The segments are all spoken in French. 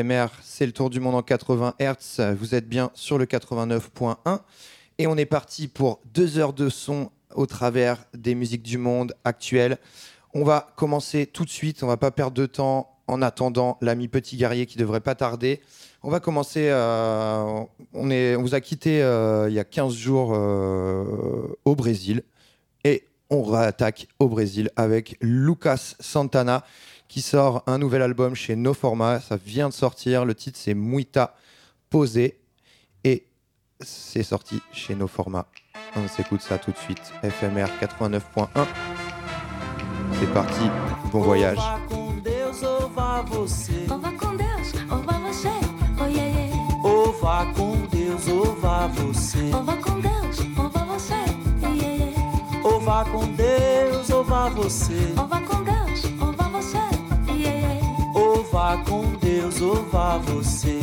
FMR, c'est le tour du monde en 80 Hz. Vous êtes bien sur le 89.1. Et on est parti pour deux heures de son au travers des musiques du monde actuelles. On va commencer tout de suite, on va pas perdre de temps en attendant l'ami Petit Guerrier qui devrait pas tarder. On va commencer, euh, on, est, on vous a quitté euh, il y a 15 jours euh, au Brésil. Et on réattaque au Brésil avec Lucas Santana qui sort un nouvel album chez No Format. Ça vient de sortir. Le titre, c'est Muita Posé. Et c'est sorti chez No Format. On s'écoute ça tout de suite. FMR 89.1. C'est parti. Bon voyage. Vá com Deus ou vá você. Ou vá com Deus, ou vá você, yeah, yeah. Ou vá com Deus ou vá você. Ou vá com Deus, ou vá você, yeah, yeah. Ou vá com Deus ou vá você. Ou vá com Deus, vá com Deus ou vá você.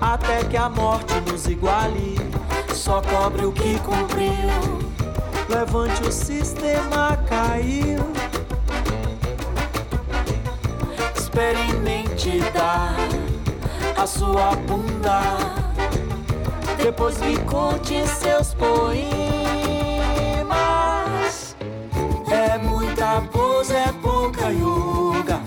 Até que a morte nos iguale. Só cobre o que cumpriu. Levante o sistema caiu. Experimente dar a sua bunda. Depois me conte seus poemas. É muita pose, é pouca yoga.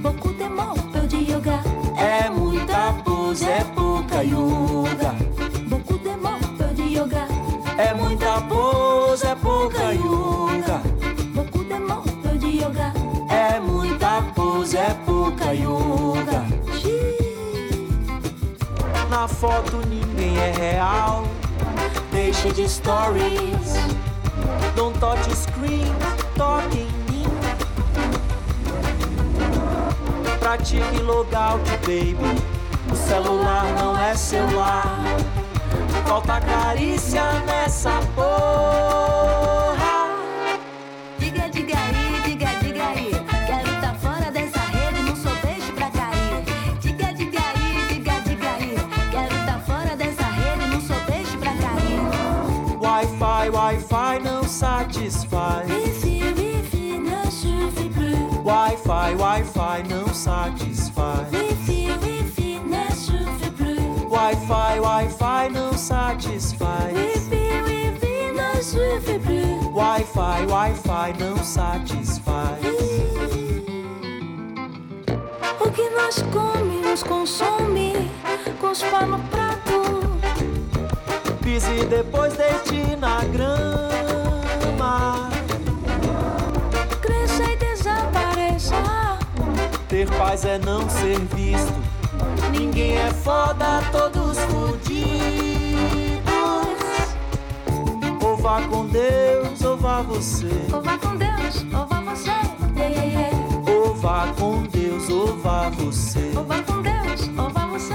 Beaucoup de peu de yoga. É muita pose, é pouca yoga. Beaucoup de peu de yoga. É muita pose, é pouca yoga. Beaucoup de peu de yoga. É muita pose, é pouca yoga. Na foto ninguém é real. Deixe de stories. Don't touch screen, toque em mim. Pratique logout, baby. O celular não é celular. Falta carícia nessa porra. Diga, diga aí, diga, diga aí. Quero tá fora dessa rede, não sou peixe pra cair. Diga, diga aí, diga, diga aí. Quero tá fora dessa rede, não sou peixe pra cair. Wi-Fi, Wi-Fi não satisfaz. Wi-Fi, Wi-Fi não satisfaz. Wifi, wifi ne suffit plus. Wi-Fi, Wi-Fi não satisfaz. Wifi, wifi ne suffit plus. Wi-Fi, Wi-Fi não satisfaz. O que nós come, nos consome. Cuspa no prato. Pise depois deite na grama. Ter paz é não ser visto. Ninguém é foda, todos fudidos. Ou vá com Deus, ou vá você. Ou vá com Deus, ou vá você. Yeah, yeah, yeah. Ou vá com Deus, ou vá você. Ou vá com Deus, ou vá você.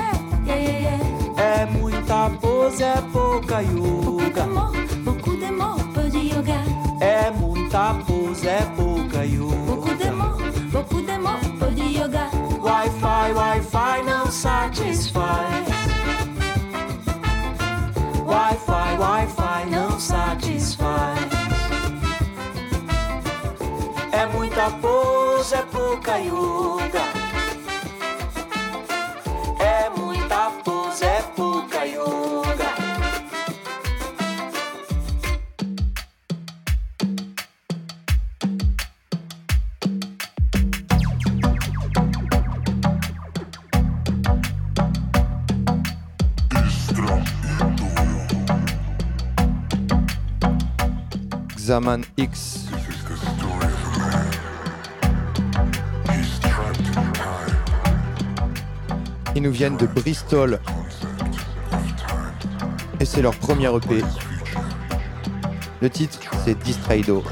É muita pose, é pouca yoga. d'amour, beaucoup d'amour, peu de yoga. É muita pose, é pouca satisfaz. Wi-Fi, Wi-Fi não satisfaz. É muita pose, é pouca. X. Ils nous viennent de Bristol. Et c'est leur premier EP. Le titre, c'est Distraido.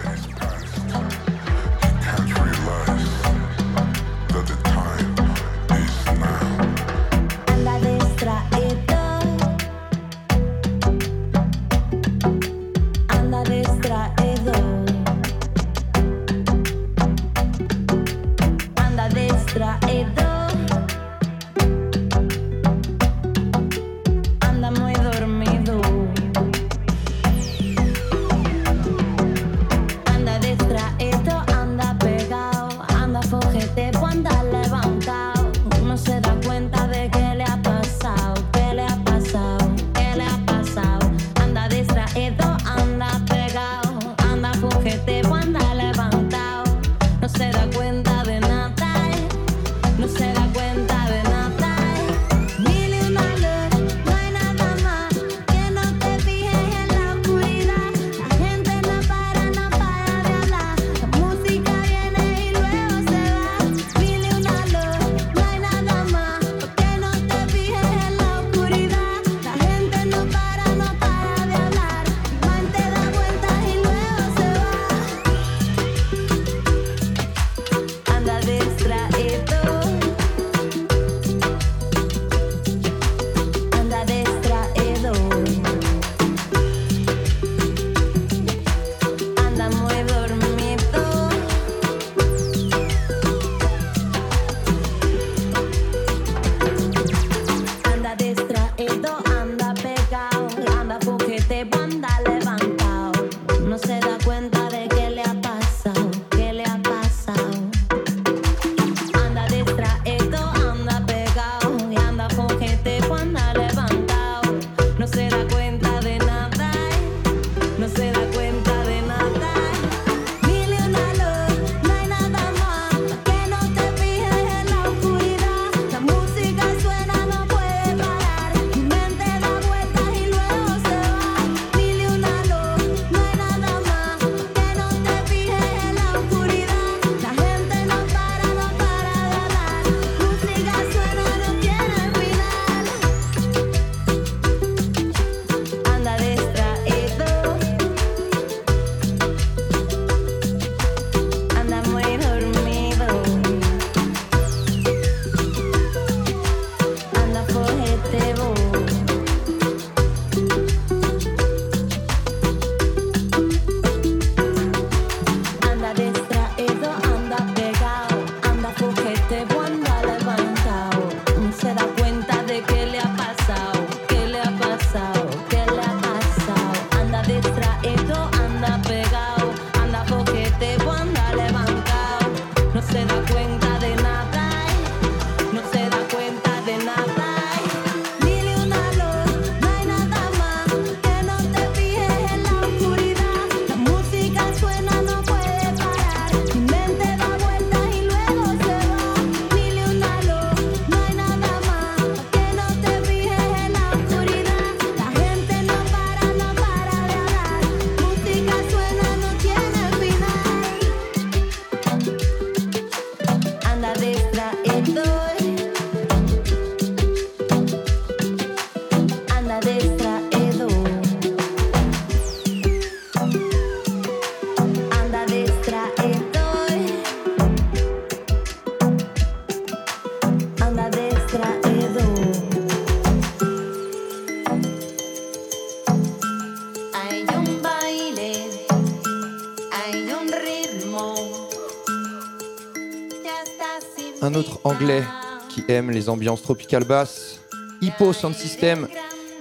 anglais qui aime les ambiances tropicales basses, Hippo Sound System,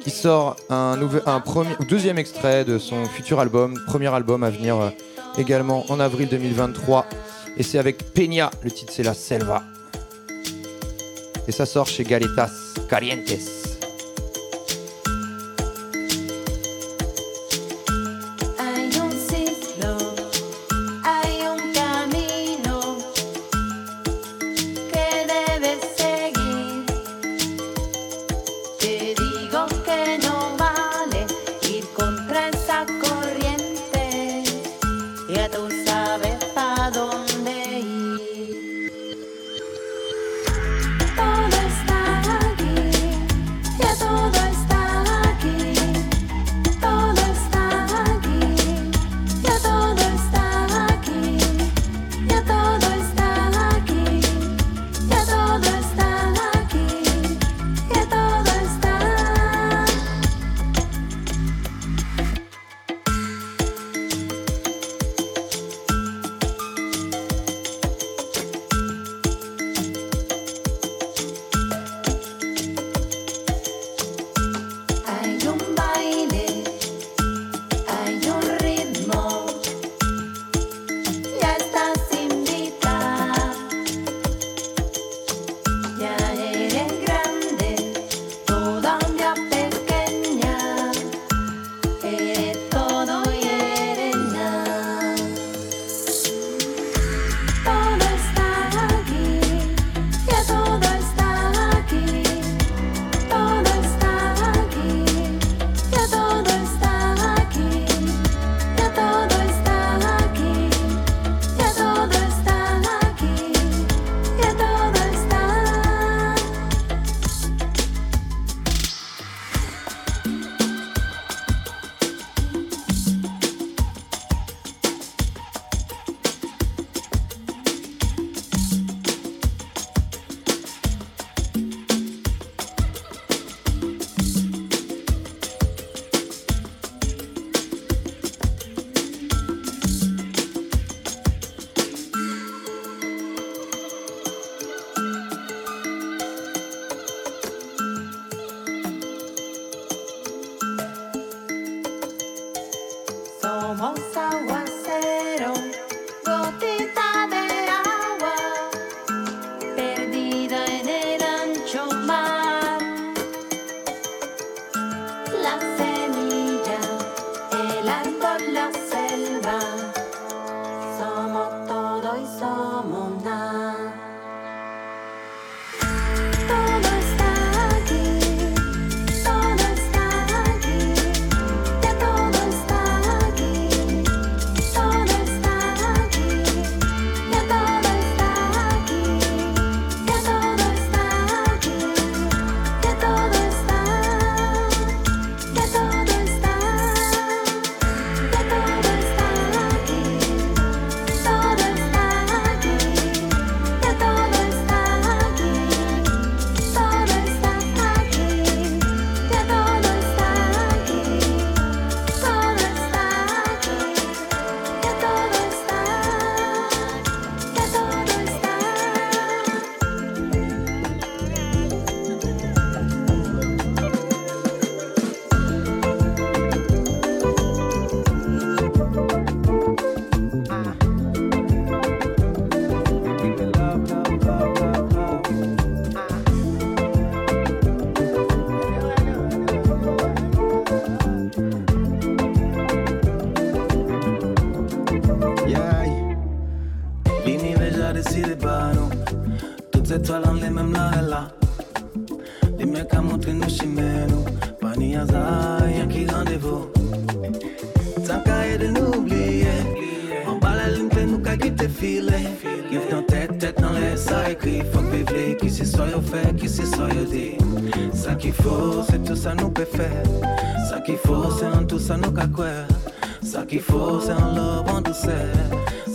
qui sort un, nouvel, un deuxième extrait de son futur album, premier album à venir euh, également en avril 2023. Et c'est avec Peña, le titre c'est La Selva. Et ça sort chez Galetas Calientes. L'inivesa decide paro Toutes étoiles en là là Les mecs à montrer chimènes Pas ni hasard, qui rendez-vous Tant qu'à de nous oublier En bas la ligne nous qu'à quitter filer Give dans tête, tête dans les ça écrit Faut que qui c'est soit yo fait, qui c'est soit yo dit Ça qu'il faut, c'est tout ça nous peut faire Ça qu'il faut, c'est en tout ça nous qu'à quoi Ça qu'il faut, c'est en love, en douceur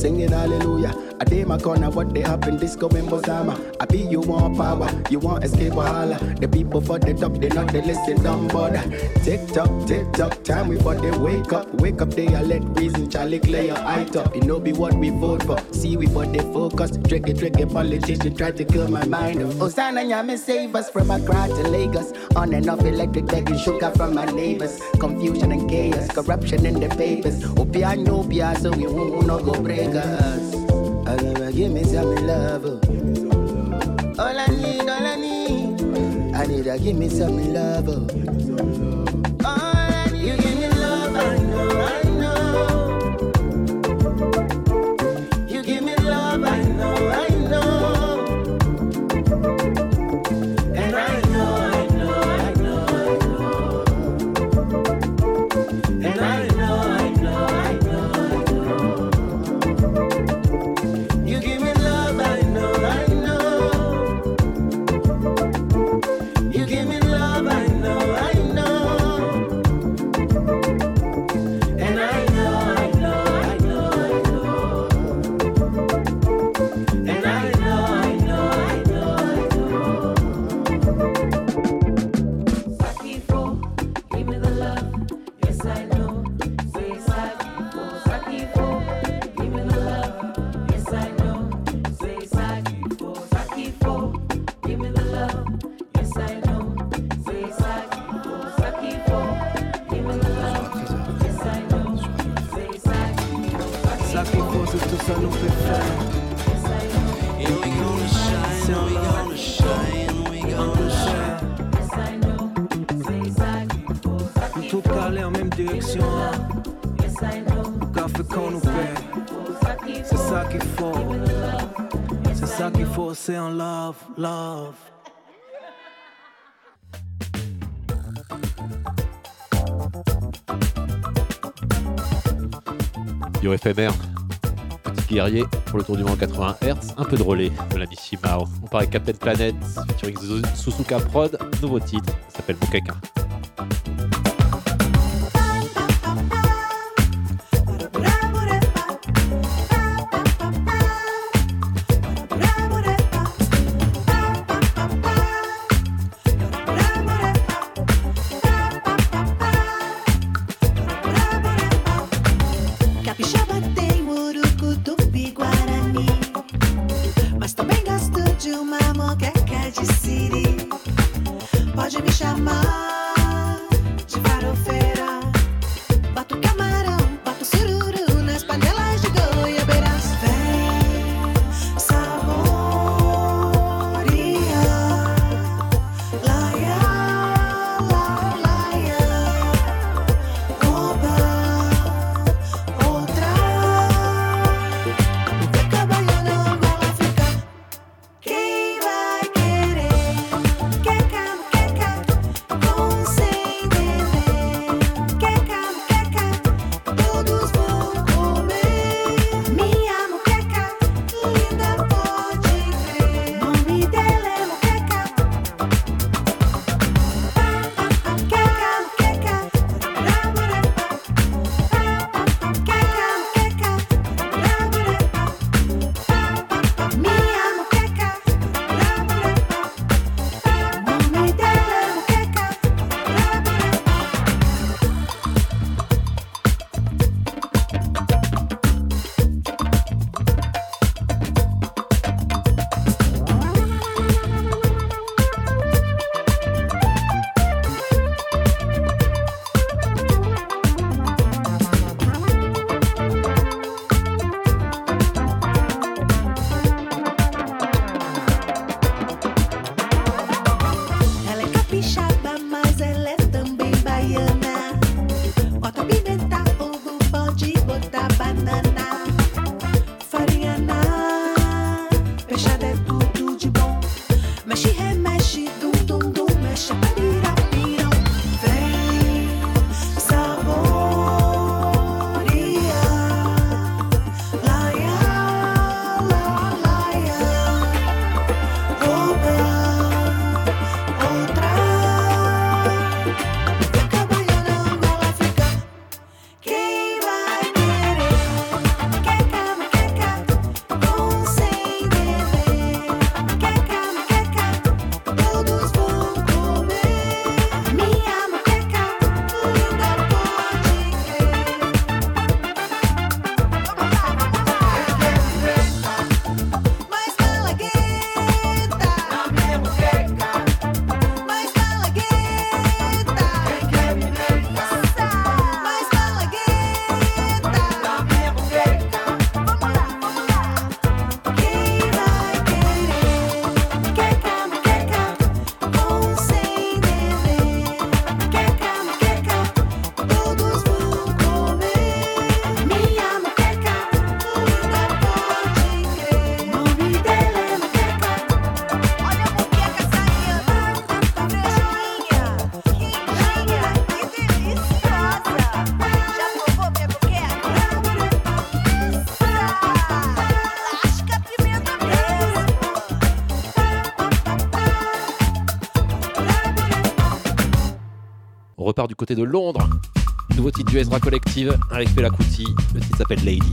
singing hallelujah. Day my corner, what they happen, disco in Bozama. I be you want power, you want escape wahala. The people for the top, they not they listen, don't bother. Tick tock, tick tock, time we for wake up, wake up, they I let reason, Charlie clear your eye top. You know be what we vote for. See we for they focus, tricky, tricky politician try to kill my mind. Osana Yami save us from Accra to Lagos. On and off electric begging sugar from my neighbors. Confusion and chaos, corruption in the papers. Opia Nopia, so we won't no go break us. I never give me some love. oh. All I need, all I need. I need to give me some love. oh. All un love, love. Yo éphémère. Petit guerrier pour le tour du monde 80 Hz, un peu relais de la Miss Mao. On parle avec Captain Planet, featuring Su- Suzuka Prod, nouveau titre, s'appelle Bukeka. Du côté de Londres. Nouveau titre du Ezra Collective avec Fela Kuti. Le titre s'appelle Lady.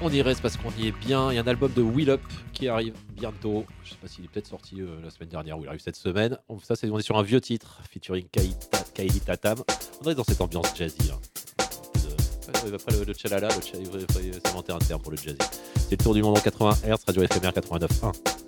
On y reste parce qu'on y est bien. Il y a un album de Will Up qui arrive bientôt. Je sais pas s'il est peut-être sorti euh, la semaine dernière ou il arrive cette semaine. On, ça, c'est, on est sur un vieux titre featuring Kylie Tatam. On est dans cette ambiance jazzy. hein. Euh, Après le, chalala, le cha- il faudrait s'inventer un terme pour le jazzy. C'est le tour du monde en 80 Hz, radio éphémère 89.1.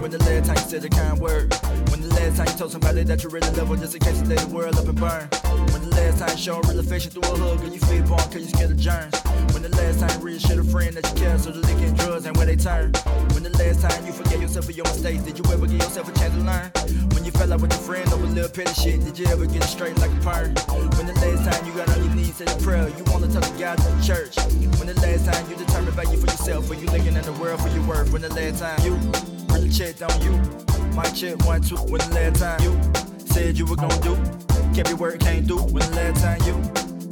When the last time you said a kind word? When the last time you told somebody that you really love them just in case they the world up and burn? When the last time you showed real affection through a hug and you feel born cause you scared of germs? When the last time you reassured a friend that you care so the and drugs ain't where they turn? When the last time you forgave yourself for your mistakes, did you ever give yourself a chance to learn? When you fell out with your friend over little petty shit, did you ever get it straight like a perm? When the last time you got on your knees said a prayer, you wanna talk to God in the church? When the last time you determined value for yourself, or you looking in the world for your worth? When the last time you really checked on you, might check one, two. When the last time you said you were gonna do, kept your word, can't do. When the last time you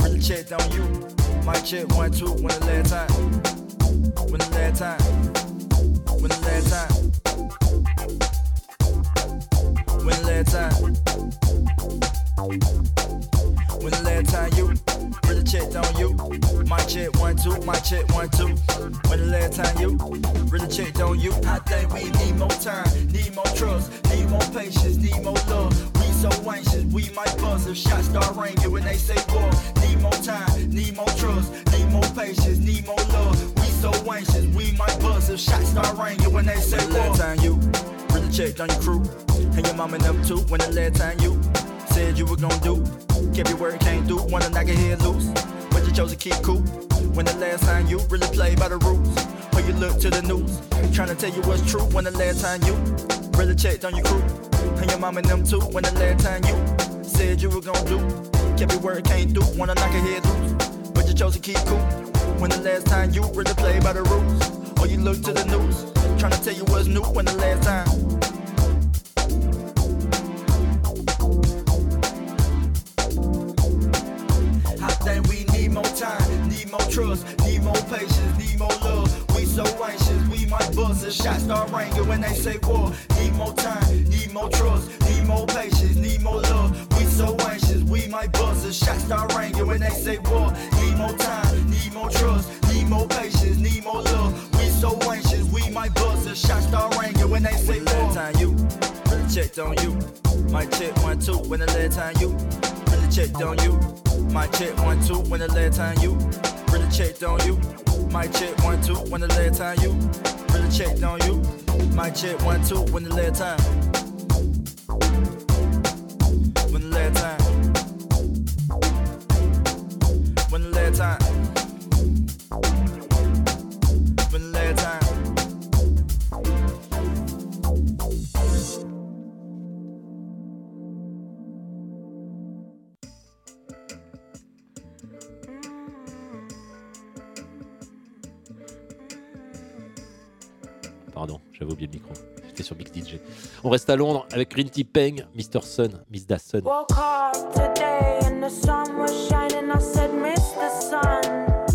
really checked on you, might check one, two. When the last time, when the last time, when the last time, when the last time. When the last time you really checked on you? My check one two, my check one two. When the last time you really checked on you? I think we need more time, need more trust, need more patience, need more love. We so anxious, we might buzz if shots start ringing when they say war. Need more time, need more trust, need more patience, need more love. We so anxious, we might buzz if shots start ringing when they say war. Last time you really checked on your crew and your mom and them too. When the last time you said you were gonna do. Your word, can't do. Wanna knock your head loose. But you chose to keep cool. When the last time you really played by the rules. Or you look to the news. Trying to tell you what's true. When the last time you really checked on your crew. And your mom and them too. When the last time you said you were gonna do. Your word, can't do. Wanna knock your head loose. But you chose to keep cool. When the last time you really played by the rules. Or you look to the news. Trying to tell you what's new. When the last time. Patience, need more love. We so anxious, we might buzz if shots start ringing when they say war. Need more time, need more trust, need more patience, need more love. We so anxious, we might buzz if shots start ringing when they say war. Need more time, need more trust, need more patience, need more love. We so anxious, we might buzz if shots start ringing when they say war. Last time you checked on you, might check one two. When the last time you really checked on you. My check one two when the last time you checked on you. My check one two when the last time you really checked on you. My check one two when the last time. When the last time. When the last time. Le micro. J'étais sur Big DJ. On reste à Londres avec Green Tea Peng, Mr. Sun, Miss Da Sun. Woke up today and the sun was shining. I said, Mr. Sun,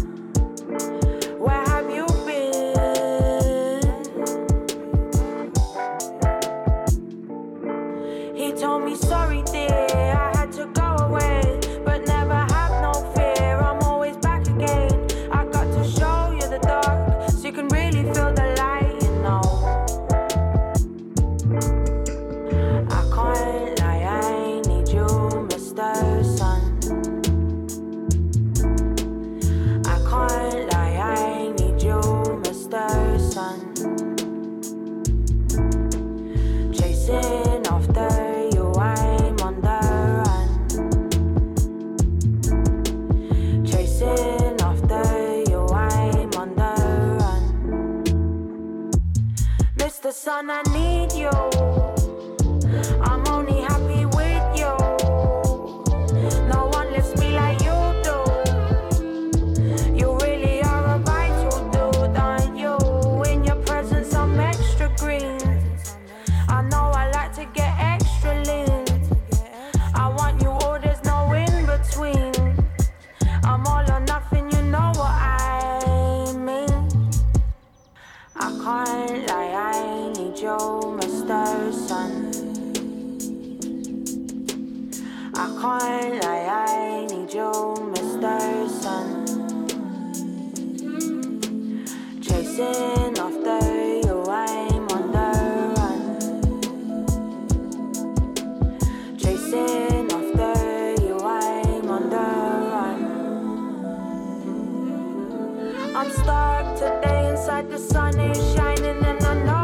sun, I need you. chasing after you, I'm on the run. Chasing after you, I'm on the run. I'm stuck today inside the sun, is shining and I know.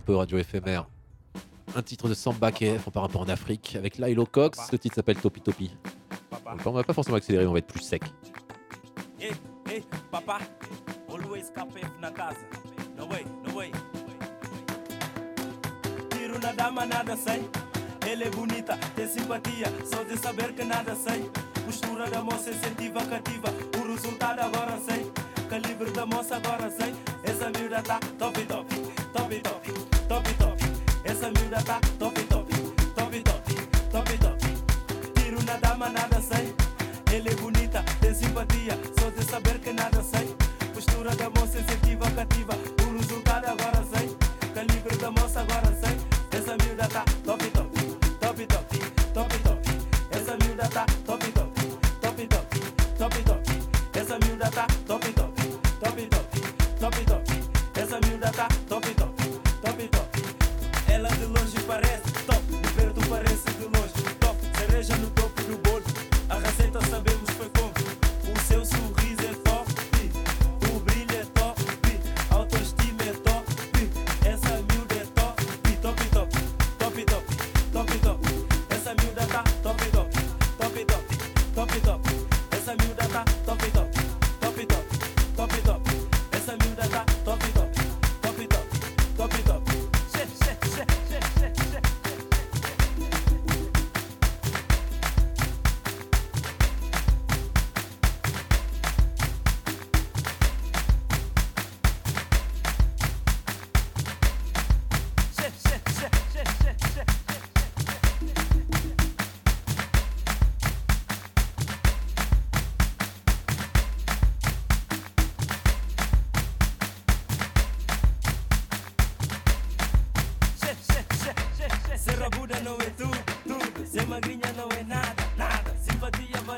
un peu radio éphémère. Un titre de Samba KF, on part un peu en Afrique, avec Lilo Cox, le titre s'appelle Topi Topi. Donc on va pas forcément accélérer, on va être plus sec. Hey, hey, papa, always KF na kazi. No way, no way. Tiro na dama nada sai. Ela é bonita, tem simpatia, só de saber que nada sei. Postura da moça incentiva, cativa, o resultado agora sei. Calibre da moça agora sei. Essa miúda tá top top. top top, top top. Essa miúda tá top top, top top, top top. Tira uma dama nada sei, ele é bonita, tem simpatia.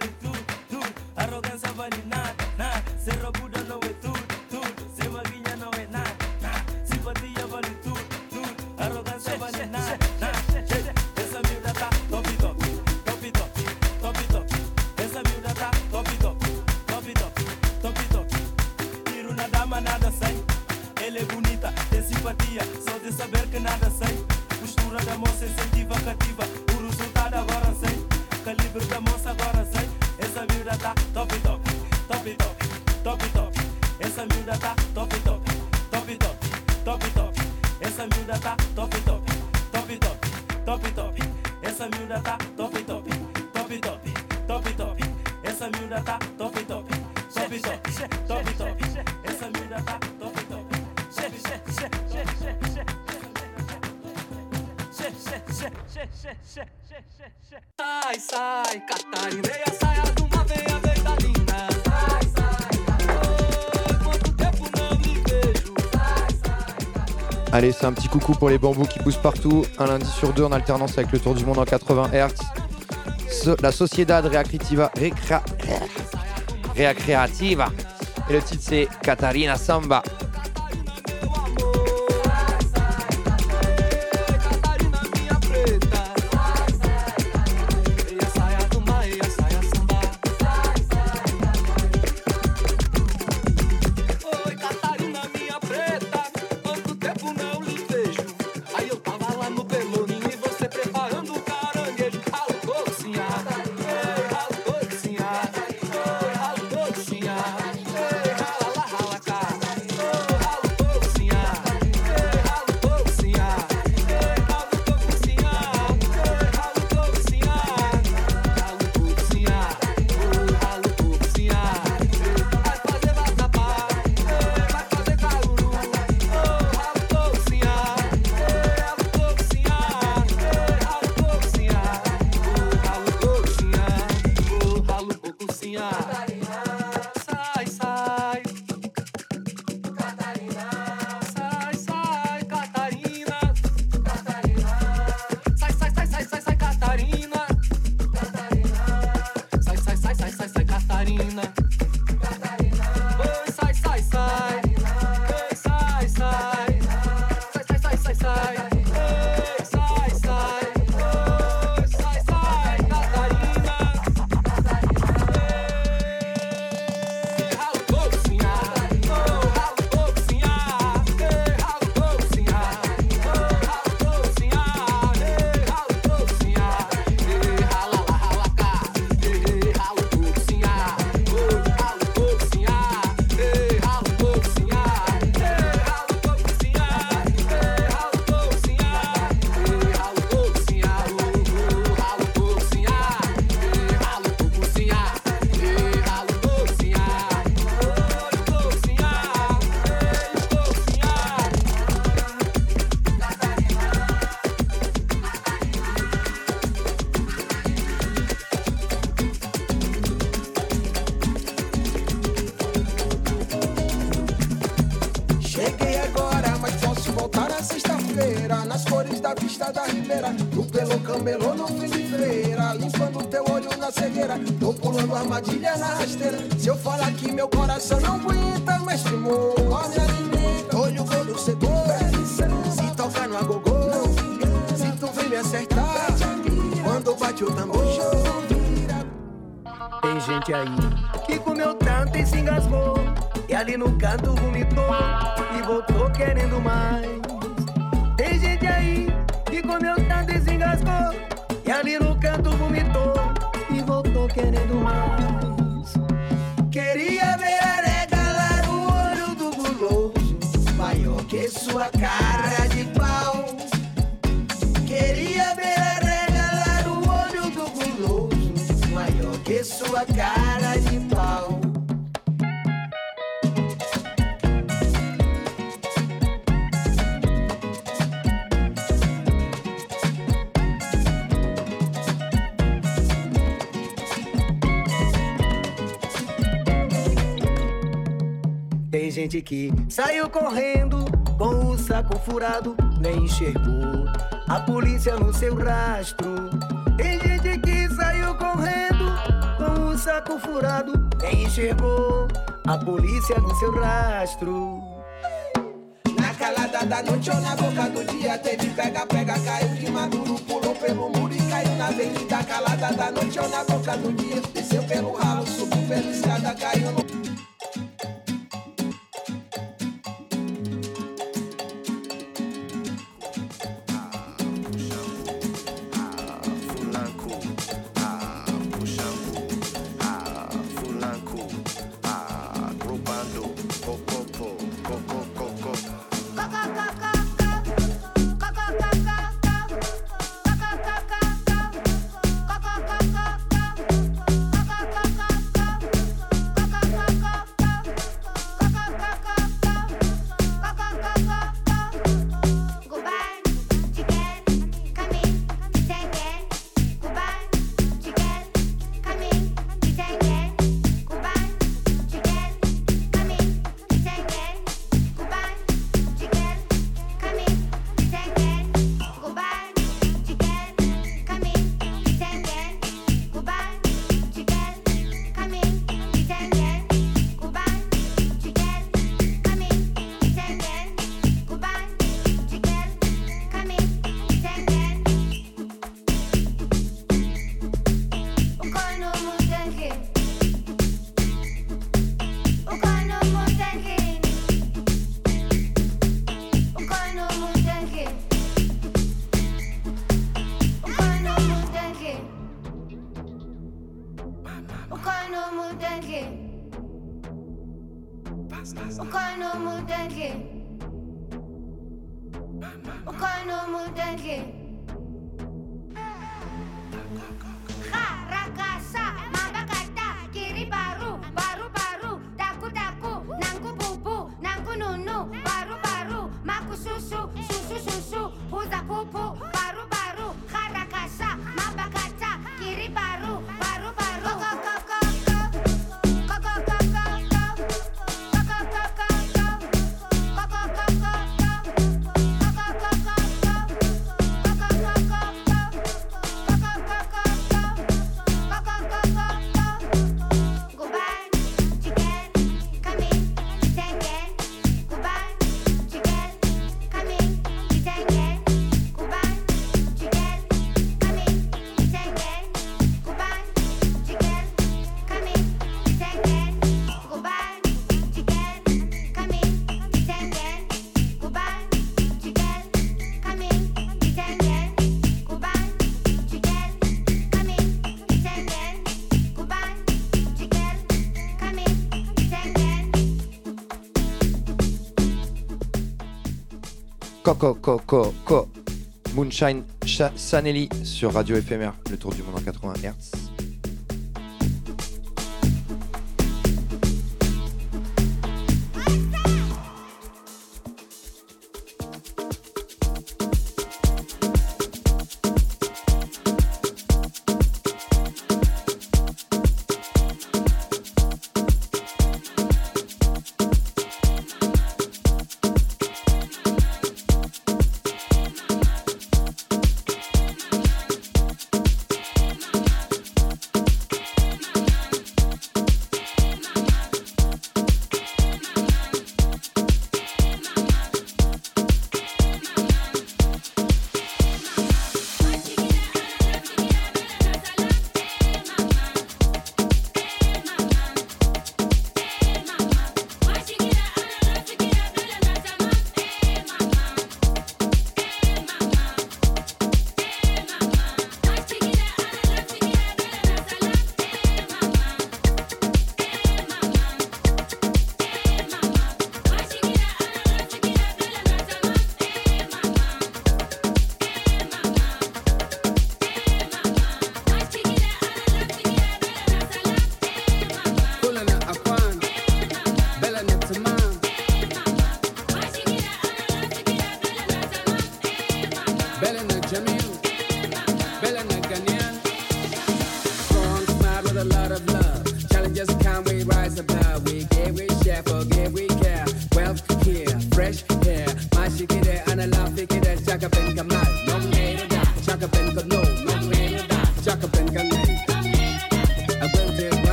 Hollywood. Allez, c'est un petit coucou pour les bambous qui poussent partout. Un lundi sur deux en alternance avec le Tour du Monde en 80 Hz. La Sociedad Reacreativa, Et le titre c'est Katarina Samba. Olho cegueira. Tô pulando armadilha na rasteira. Se eu falar que meu coração não aguenta, mo, ó me alimenta. Olho gordo se tocar no agogô, se tu vem me acertar, quando bate o tambor. Tem gente aí que comeu tanto e se engasgou. E ali no canto vomitou e voltou querendo mais. Tem gente aí que comeu tanto e se engasgou. E ali no canto vomitou querendo mais. Queria ver arregalar o olho do guloso, maior que sua cara de pau. Queria ver arregalar o olho do guloso, maior que sua cara gente que saiu correndo com o saco furado, nem enxergou a polícia no seu rastro. Tem gente que saiu correndo com o saco furado, nem enxergou a polícia no seu rastro. Na calada da noite ou na boca do dia Teve pega, pega, caiu de maduro Pulou pelo muro e caiu na avenida Calada da noite ou na boca do dia Desceu pelo ralo, subiu pela escada Caiu no... Coco, Coco, Co. Moonshine Sanelli sur Radio Éphémère, le tour du monde en 80 Hz.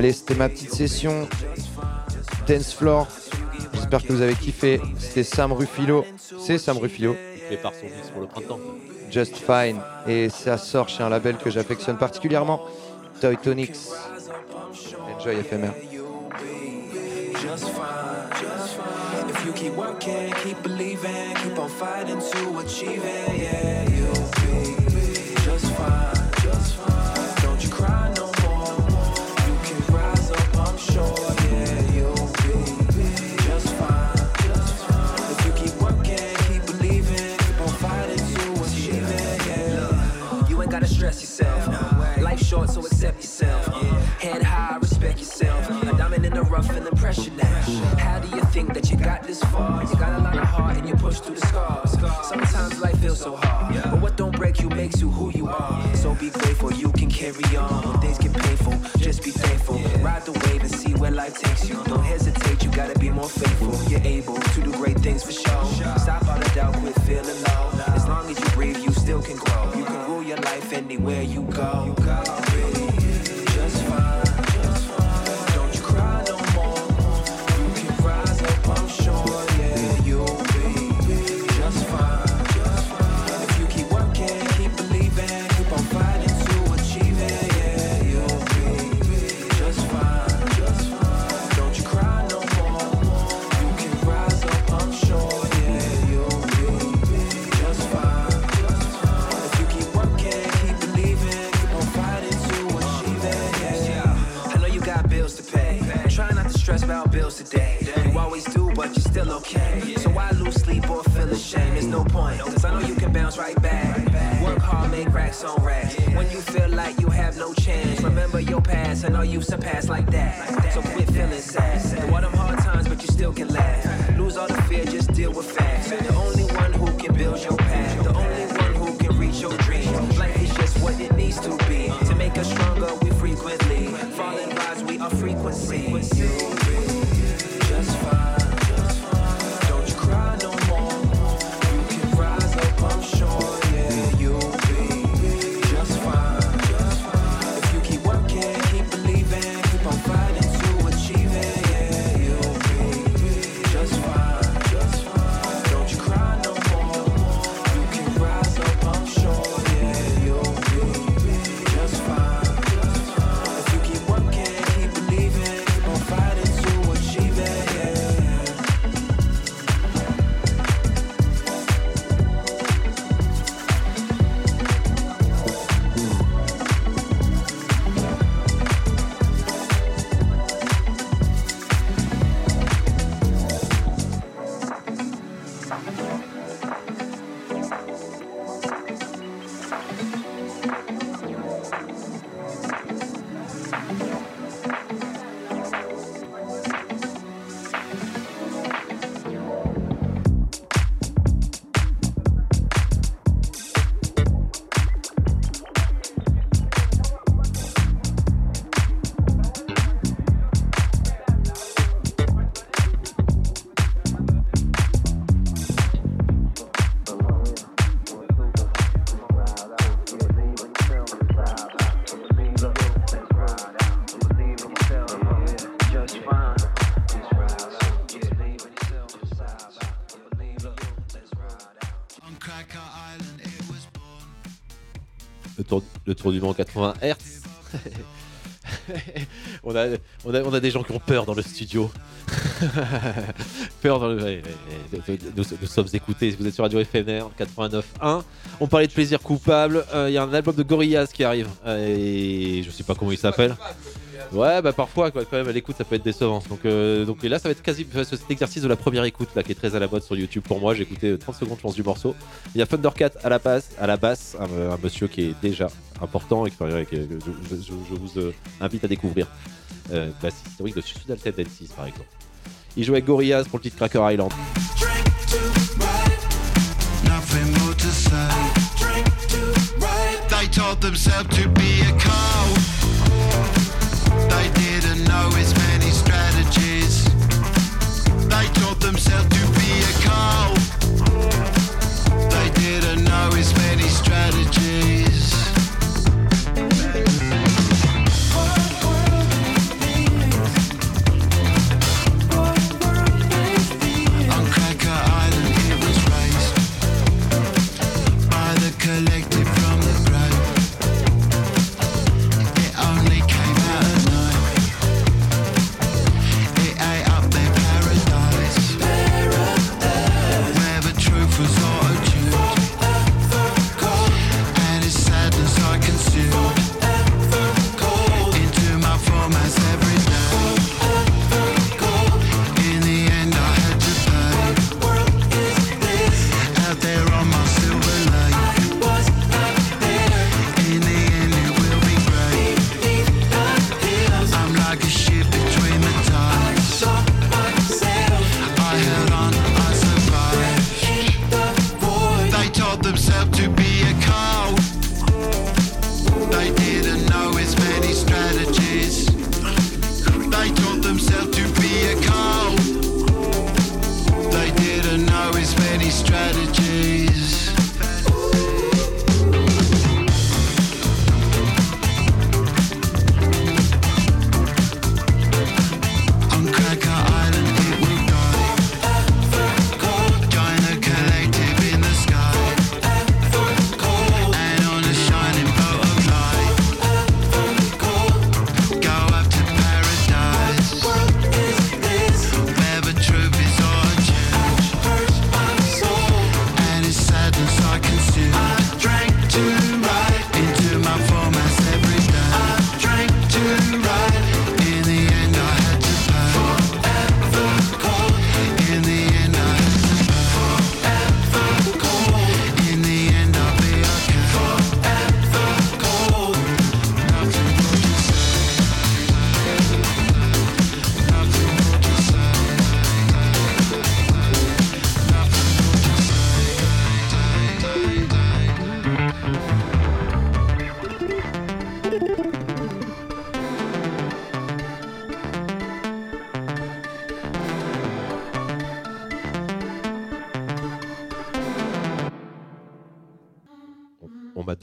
Allez, c'était ma petite session Dance Floor. J'espère que vous avez kiffé. C'était Sam Ruffilo. C'est Sam Ruffilo. Son fils pour le printemps. Just Fine. Et ça sort chez un label que j'affectionne particulièrement, Toytonics. Enjoy FMR. If you keep working, keep believing, keep on fighting to achieve. Tour du monde 80 Hz. on, a, on, a, on, a, des gens qui ont peur dans le studio. peur dans le. Nous, sommes écoutés. Vous êtes sur Radio FNR 89.1. On parlait de plaisir coupable. Euh, il y a un album de Gorillaz qui arrive. Euh, et je sais pas comment il s'appelle. Ouais, bah parfois, quand même, à l'écoute, ça peut être décevant. Donc, euh, donc là, ça va être quasi cet exercice de la première écoute là qui est très à la mode sur YouTube pour moi. J'ai écouté euh, 30 secondes, je pense, du morceau. Il y a Thundercat à la basse, à la basse, un, euh, monsieur qui est déjà important et que, je, vous invite à découvrir. Euh, bassiste historique de Sudaltet N6 par exemple. Il jouait Gorillaz pour le titre Cracker Island. Themselves to be a. know many strategies. They taught themselves to be a. They didn't know many strategies.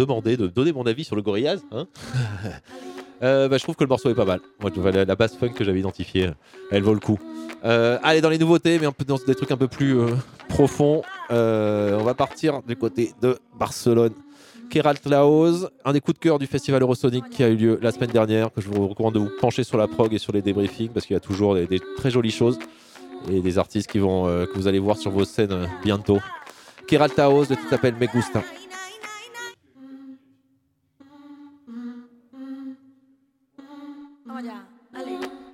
De donner mon avis sur le Gorillaz. Hein Euh, bah, je trouve que le morceau est pas mal. La, la basse funk que j'avais identifiée, elle vaut le coup. Euh, allez, dans les nouveautés, mais un peu dans des trucs un peu plus euh, profonds, on va partir du côté de Barcelone. Keralt Laos, un des coups de cœur du festival Eurosonic qui a eu lieu la semaine dernière, que je vous recommande de vous pencher sur la prog et sur les débriefings parce qu'il y a toujours des, très jolies choses et des artistes qui vont, que vous allez voir sur vos scènes bientôt. Keralt Laos, le titre s'appelle Me Gusta. 阿姐，阿玲。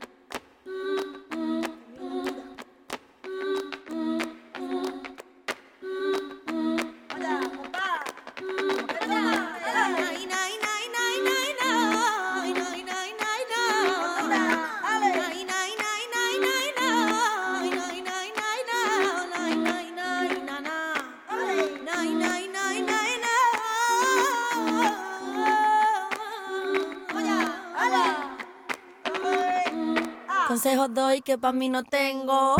Consejos doy que para mí no tengo.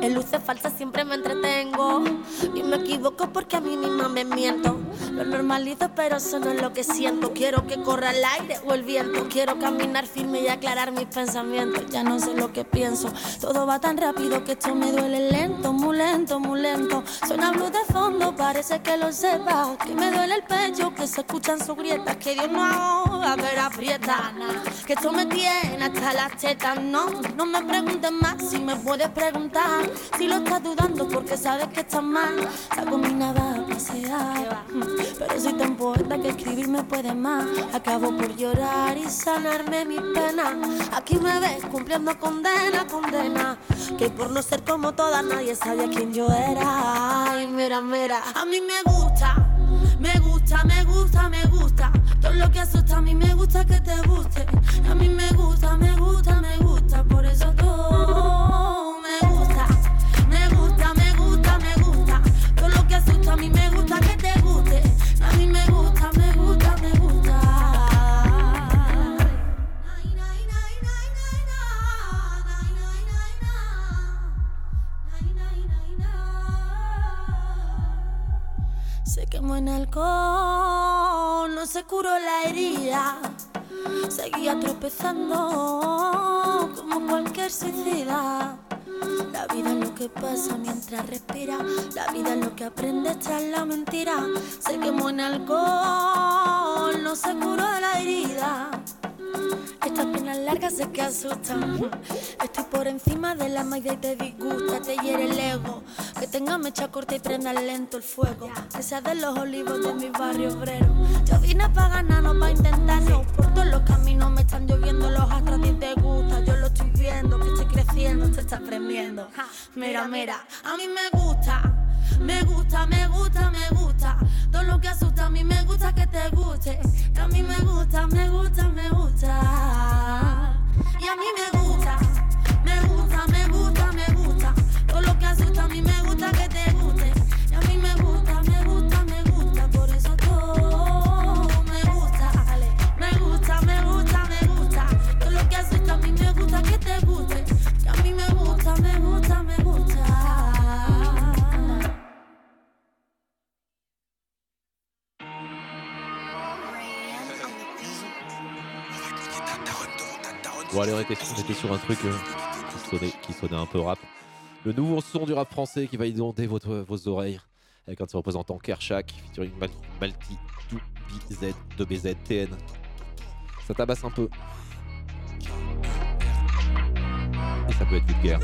En luces falsas siempre me entretengo. Y me equivoco porque a mí misma me miento. Lo normalizo, pero eso no es lo que siento. Quiero que corra el aire o el viento. Quiero caminar firme y aclarar mis pensamientos. Ya no sé lo que pienso. Todo va tan rápido que esto me duele lento, muy lento, muy lento. Suena blues de fondo, parece que lo sepa. Que me duele el pecho, que se escuchan sus grietas. Que Dios no ahoga, pero aprieta. Que esto me tiene hasta las tetas. No, no me preguntes más si me puedes preguntar. Si lo estás dudando porque sabes que estás mal. Saco mi nada a pasear. Pero soy tan poeta que escribir me puede más. Acabo por llorar y sanarme mis penas. Aquí me ves cumpliendo condena, condena. Que por no ser como todas nadie sabía quién yo era. Ay, mira, mira. A mí me gusta, me gusta, me gusta. Todo lo que asusta a mí me gusta que te guste. A mí me gusta, me gusta, me gusta. Por eso todo me gusta. Me gusta, me gusta, me gusta. Todo lo que asusta a mí me gusta que te guste. A mí me gusta, me gusta, me gusta. Se quemó en alcohol, se curó la herida. Seguía tropezando como cualquier suicida. La vida es lo que pasa mientras respira. La vida es lo que aprendes tras la mentira. Se quemó en alcohol, no se curó la herida. Estas penas largas sé que asustan. Estoy por encima de la magia y te disgusta, te hiere el ego. Que tenga mecha corta y prenda lento el fuego. Que sea de los olivos de mi barrio obrero. Yo vine pa' ganar, no pa' intentarlo. Por todos los caminos me están lloviendo los astros, ti te gusta. Yo lo estoy viendo, que estoy creciendo, te estás aprendiendo. Ja, Mira, mira, a mí me gusta. Me gusta, me gusta, me gusta. Todo lo que asusta a mí me gusta que te guste. Y a mí me gusta, me gusta, me gusta. Y a mí me gusta, me gusta, me gusta, me gusta. Todo lo que asusta a mí me gusta que te Bon, allez, on était, on était sur un truc euh, qui, sonnait, qui sonnait un peu rap. Le nouveau son du rap français qui va inonder vos oreilles avec un de ses représentants Kershak featuring Mal- Malti 2BZ, 2BZ, TN. Ça tabasse un peu. Et ça peut être vulgaire.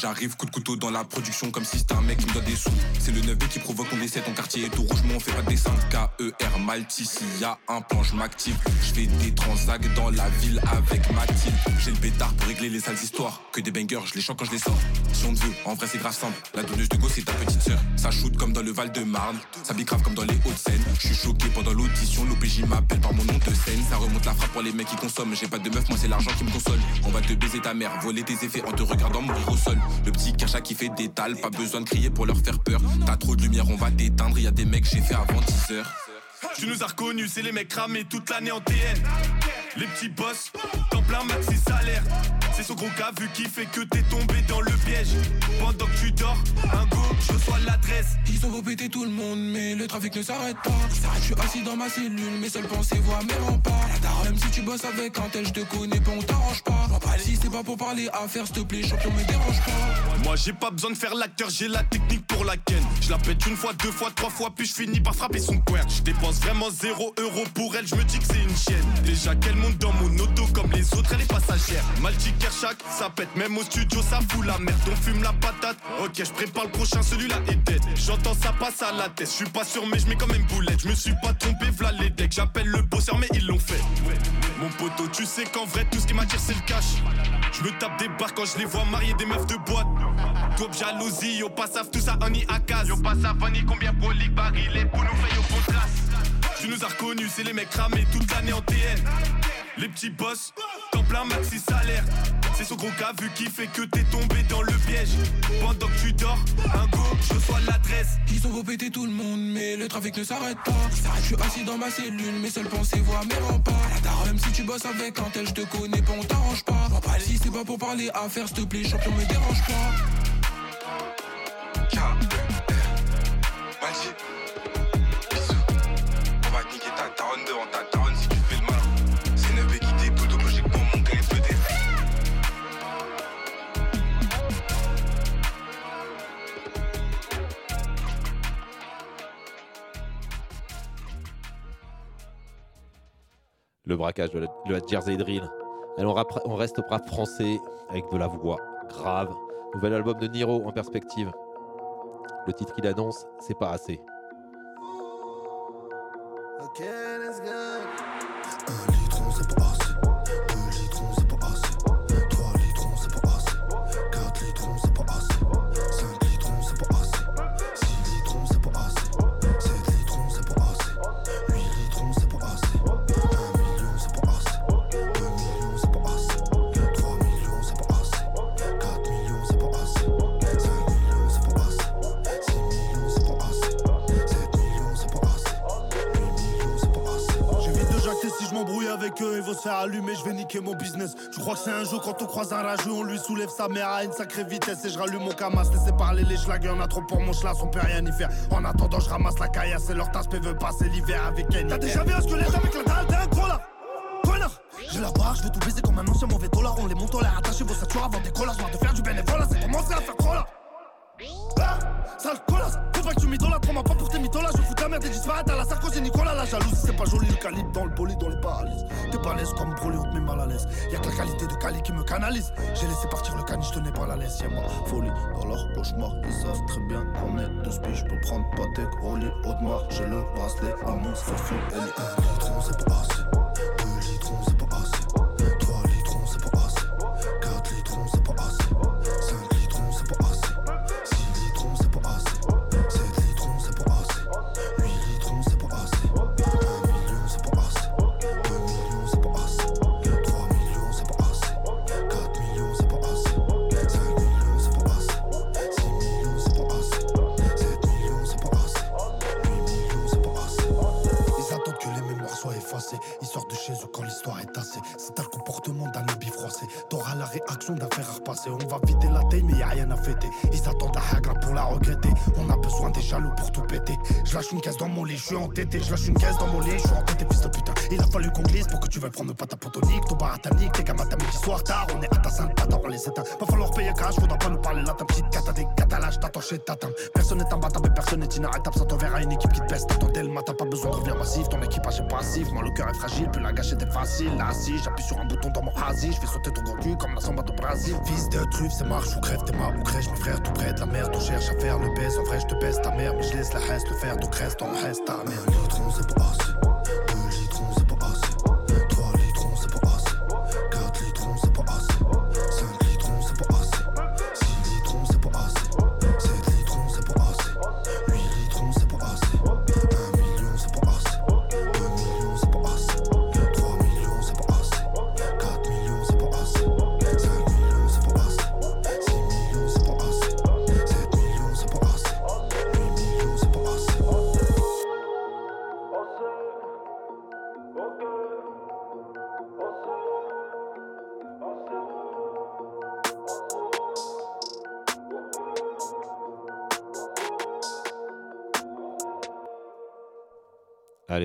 J'arrive coup de couteau dans la production comme si c'était un mec qui me donne des sous. C'est le 9B qui provoque qu'on décès, ton quartier est tout rouge, moi on fait pas de dessin. K-E-R Malti, s'il y a un plan, je m'active. Je fais des transacs dans la ville avec Mathilde. J'ai le pétard pour régler les sales histoires. Que des bangers, je les chante quand je les sors. Si on te veut, en vrai c'est grave simple. La donneuse de go c'est ta petite sœur. Ça shoot comme dans le Val de Marne. Ça grave comme dans les Hauts-de-Seine. Je suis choqué pendant l'audition. L'OPJ m'appelle par mon nom de scène. Ça remonte la frappe pour les mecs qui consomment. J'ai pas de meuf, moi c'est l'argent qui me console. On va te baiser ta mère, voler tes effets en te regardant mourir au sol. Le petit Kershak qui fait des tales, pas besoin de crier pour leur faire peur. T'as trop de lumière, on va t'éteindre. Y a des mecs j'ai fait avant 10 heures. Tu nous as reconnus, c'est les mecs cramés toute l'année en TN. Les petits boss, temps plein maxi salaire. C'est ce gros cas vu qui fait que t'es tombé dans le Pendant que tu dors, un go, je reçois l'adresse. Ils ont péter tout le monde, mais le trafic ne s'arrête pas. Je suis assis dans ma cellule, mes seules pensées voient mes remparts. Même si tu bosses avec un tel, je te connais pas, on t'arrange pas si c'est pas pour parler affaires, s'il te plaît, champion, me dérange pas. Moi j'ai pas besoin de faire l'acteur, j'ai la technique pour la ken. Je la pète une fois, deux fois, trois fois, puis je finis par frapper son coin. Je dépense vraiment zéro euro pour elle, je me dis que c'est une chienne. Déjà qu'elle monte dans mon auto comme les autres, elle est passagère. Malti Kershak, ça pète, même au studio ça fout la merde. On fume la patate, ok, je prépare le prochain, celui-là est dead. J'entends ça passe à la tête, je suis pas sûr, mais je mets quand même boulette. Je me suis pas trompé, v'là les decks. J'appelle le bosseur, mais ils l'ont fait. Mon poteau, tu sais qu'en vrai, tout ce qui m'attire, c'est le cash. Je me tape des barres quand je les vois marier des meufs de boîte. Top jalousie, yo pas savent tout ça, on y à case. Yo pas savent on y combien broliques barils pour nous faire au contraste. Tu nous as reconnus, c'est les mecs ramés toute l'année en TN. Les petits boss, temps plein maxi salaire. C'est ce gros cas vu qui fait que t'es tombé dans le piège. Pendant que tu dors, un go, je reçois l'adresse. Ils ont péter tout le monde, mais le trafic ne s'arrête pas. Je suis assis dans ma cellule, mes seules pensées voient mes remparts. Même si tu bosses avec un tel, je te connais pas, on t'arrange pas si c'est pas pour parler affaires, s'il te plaît, champion, me dérange pas. Le braquage de la, Jersey Drill. Allez, on, reste au rap français avec de la voix grave. Nouvel album de Niro en perspective. Le titre qu'il annonce, c'est pas assez. Avec eux, ils se faire allumer, je vais niquer mon business. Tu crois que c'est un jeu quand on croise un rageux, on lui soulève sa mère à une sacrée vitesse et je rallume mon camas. Laissez parler les schlags, y'en a trop pour mon schlass, on peut rien y faire. En attendant, je ramasse la caillasse et leur tasse veut passer l'hiver avec elle. T'as déjà vu un squelette avec la dalle, t'es un gros là Connard J'ai la barre, je vais tout baiser comme un ancien mauvais dollar. On les monte, on les rattache, vos ceintures avant des colas. Marre de faire du bénévolat, c'est commencer à faire trop. Sale colasse, faudrait que tu m'idolâtres, prends-moi pas pour tes mythos. Je fous ta merde et disparaître à la Sarkozy Nicolas. La jalousie, c'est pas joli, le calibre dans le bolide, dans les paralyses. T'es balèze comme Broly, on te met mal à l'aise. Y'a que la qualité de Cali qui me canalise. J'ai laissé partir le caniche, je tenais pas la laisse. Y'a moi, folie dans leur cauchemar. Ils savent très bien qu'on est deux spies. Je peux prendre Patek, Rolly, Audemars. J'ai le bracelet à mon Sophie, litre, c'est pas assez. Je lâche une caisse dans mon lit, je suis entêté. Je lâche une caisse dans mon lit, je suis entêté, fils de putain. Il a fallu qu'on glisse pour que tu veuilles prendre pas ta potonique. Ton baratanique, tes gamins, ta midi soir tard. On est à ta sainte on les éteint. Va falloir payer cash, faudra pas nous parler là. Ta petite cata des catalages, t'attends chez Tatin. Personne n'est imbattable, personne n'est inarrêtable. Ça t'enverra une équipe qui te baisse. T'attends le matin, pas besoin de revenir massif. Ton équipage est passif, moi le cœur est fragile. Puis la gâchette est facile. Là, si j'appuie sur un bouton dans mon hasi, je fais sauter ton gros cul comme la samba au Brésil. Fils de truffe, c'est marche ou crève, t'es ma ou crèche. Mes frères tout près de la mer, on cherche à faire le baisse. En vrai, je te baisse ta mère, mais je laisse la reste le faire. Donc reste, on reste ta mère. Pas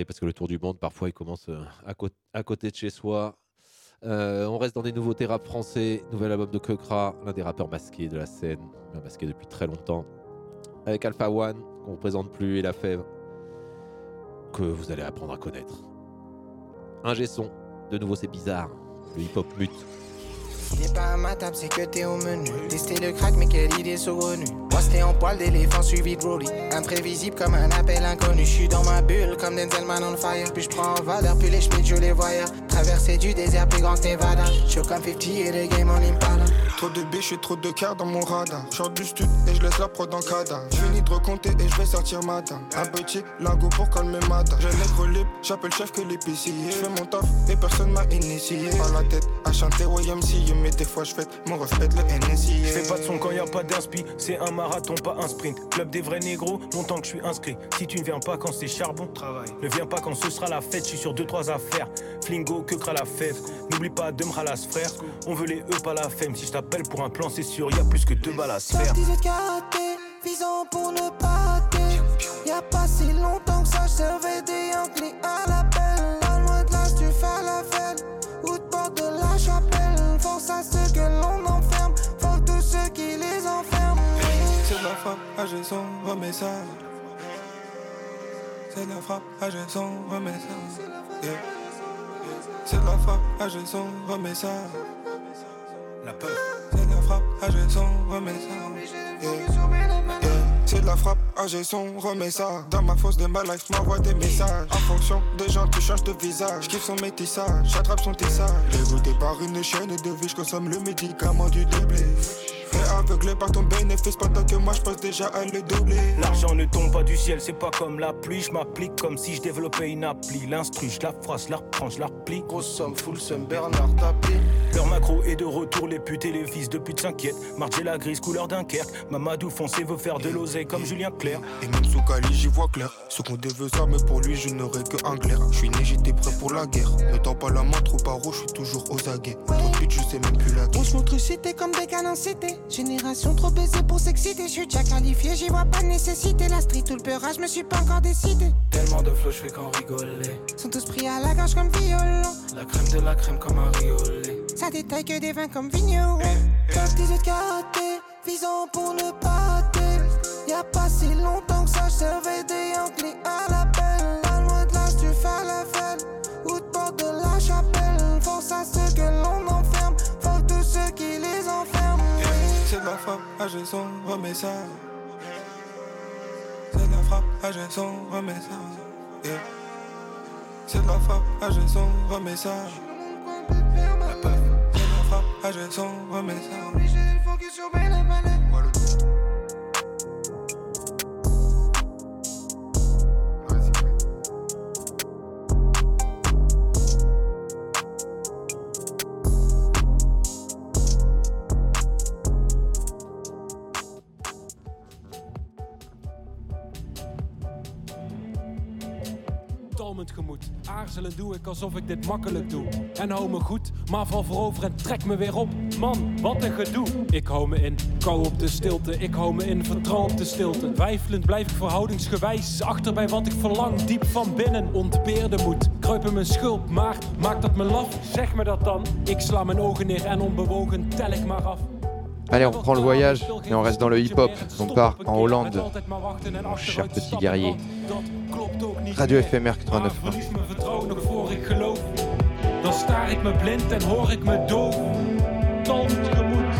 Parce que le tour du monde, parfois, il commence euh, à, cô- à côté de chez soi. Euh, on reste dans des nouveautés rap français. Nouvel album de Kekra, l'un des rappeurs masqués de la scène, masqué depuis très longtemps. Avec Alpha One, qu'on ne présente plus, et La Fève, que vous allez apprendre à connaître. Un son, de nouveau c'est bizarre. Le hip-hop mute. T'es pas à ma table, c'est que t'es au menu. Tester le crack, mais quelle idée saugrenue. Posté en poil d'éléphant suivi de Broly. Imprévisible comme un appel inconnu. J'suis dans ma bulle comme Denzelman on fire. Puis j'prends en valeur, puis les Schmitt, je les voyais. Traverser du désert plus grand que Nevada. J'suis comme 50 et les games en Impala. Trop de biches et trop de cœur dans mon radar. J'sors du stud et je laisse la prod en cadavre. J'finis de recompter et je vais sortir matin. Un petit lingot pour calmer matin. J'ai nègre libre, j'appelle chef que l'épicier. J'fais mon taf et personne m'a initié. Par la tête à chanter YMCA, mais des fois j'fête mon reflet le NSI. J'fais pas de son quand y a pas d'inspi, c'est un marathon, pas un sprint. Club des vrais négros, longtemps que je suis inscrit. Si tu ne viens pas quand c'est charbon, travail. Ne viens pas quand ce sera la fête, je suis sur deux trois affaires. Flingo, que cra la fève. N'oublie pas de me ralasse frère. On veut les E, pas la femme. Si je t'appelle pour un plan, c'est sûr, y a plus que deux balles à se faire. Visant pour ne pas rater. Y'a pas si longtemps que ça, je servais des Yankees frappe, j'ai son remets ça. C'est de la frappe, j'ai son remets ça. Yeah. C'est de la frappe, j'ai son remets ça. La peur. C'est de la frappe, j'ai son remets ça. Yeah. C'est de la frappe, j'ai son remets ça. Dans ma fosse de ma life, m'envoie des messages. En fonction des gens, tu changes de visage. Kiffe son métissage, j'attrape son tissage. Dégoûté par une chaîne de vie, je consomme le médicament du doublé. Fait aveuglé par ton bénéfice pendant que moi je pense déjà à le doubler. L'argent ne tombe pas du ciel, c'est pas comme la pluie. Je m'applique comme si je développais une appli. L'instru, je la phrase, la reprends, je la replie. Grosse somme, full somme, Bernard tapis. Leur macro est de retour, les putes et les fils de pute s'inquiètent. Marché la grise, couleur Dunkerque. Mamadou foncé veut faire de l'oseille comme Julien Clerc. Et même sous Cali, j'y vois clair. Ce qu'on veut ça, mais pour lui, je n'aurai que un glaire. Je suis né, j'étais prêt pour la guerre. Ne tends pas la main, trop paro, je suis toujours aux aguets. Trop de pute, je sais même plus la On se montre cité comme des canons cités. Génération trop baisée pour s'exciter. Je suis déjà qualifié, j'y vois pas de nécessité. La street ou le peurage, je me suis pas encore décidé. Tellement de flow, je fais qu'en rigoler. Sont tous pris à la gorge comme violon. La crème de la crème comme un riolet. Ça détaille que des vins comme vigneron. Top 18 karaté, visant pour ne pas rater. Y'a pas si longtemps que ça, je servais des Yankees à l'appel. Pas loin de là, tu fais la fête. Ou de porte de la chapelle. Force à ceux que l'on enferme. Faut tous ceux qui les enferment. C'est de la frappe, ah j'ai son remets ça. C'est de la frappe, ah j'ai son remets ça. Yeah. C'est de la frappe, ah j'ai son remets ça. pas je sombre mais ça. Obligé de focus sur mes la Aarzelen doe ik alsof ik dit makkelijk doe. En hou me goed, maar val voorover en trek me weer op. Man, wat een gedoe. Ik hou me in, kou op de stilte. Ik hou me in, vertrouw op de stilte. Wijfelend blijf ik verhoudingsgewijs. Achter bij wat ik verlang, diep van binnen. Ontbeerde moed, kruip in mijn schulp. Maar maakt dat me laf? Zeg me dat dan. Ik sla mijn ogen neer en onbewogen tel ik maar af. Allez, on reprend le voyage et on reste dans le hip-hop. On part en Hollande, mon cher petit guerrier. Radio FMR 89. Verlies mijn vertrouwen nog voor ik geloof. Dan staar ik me blind en hoor ik me doof. Talmend gemoed.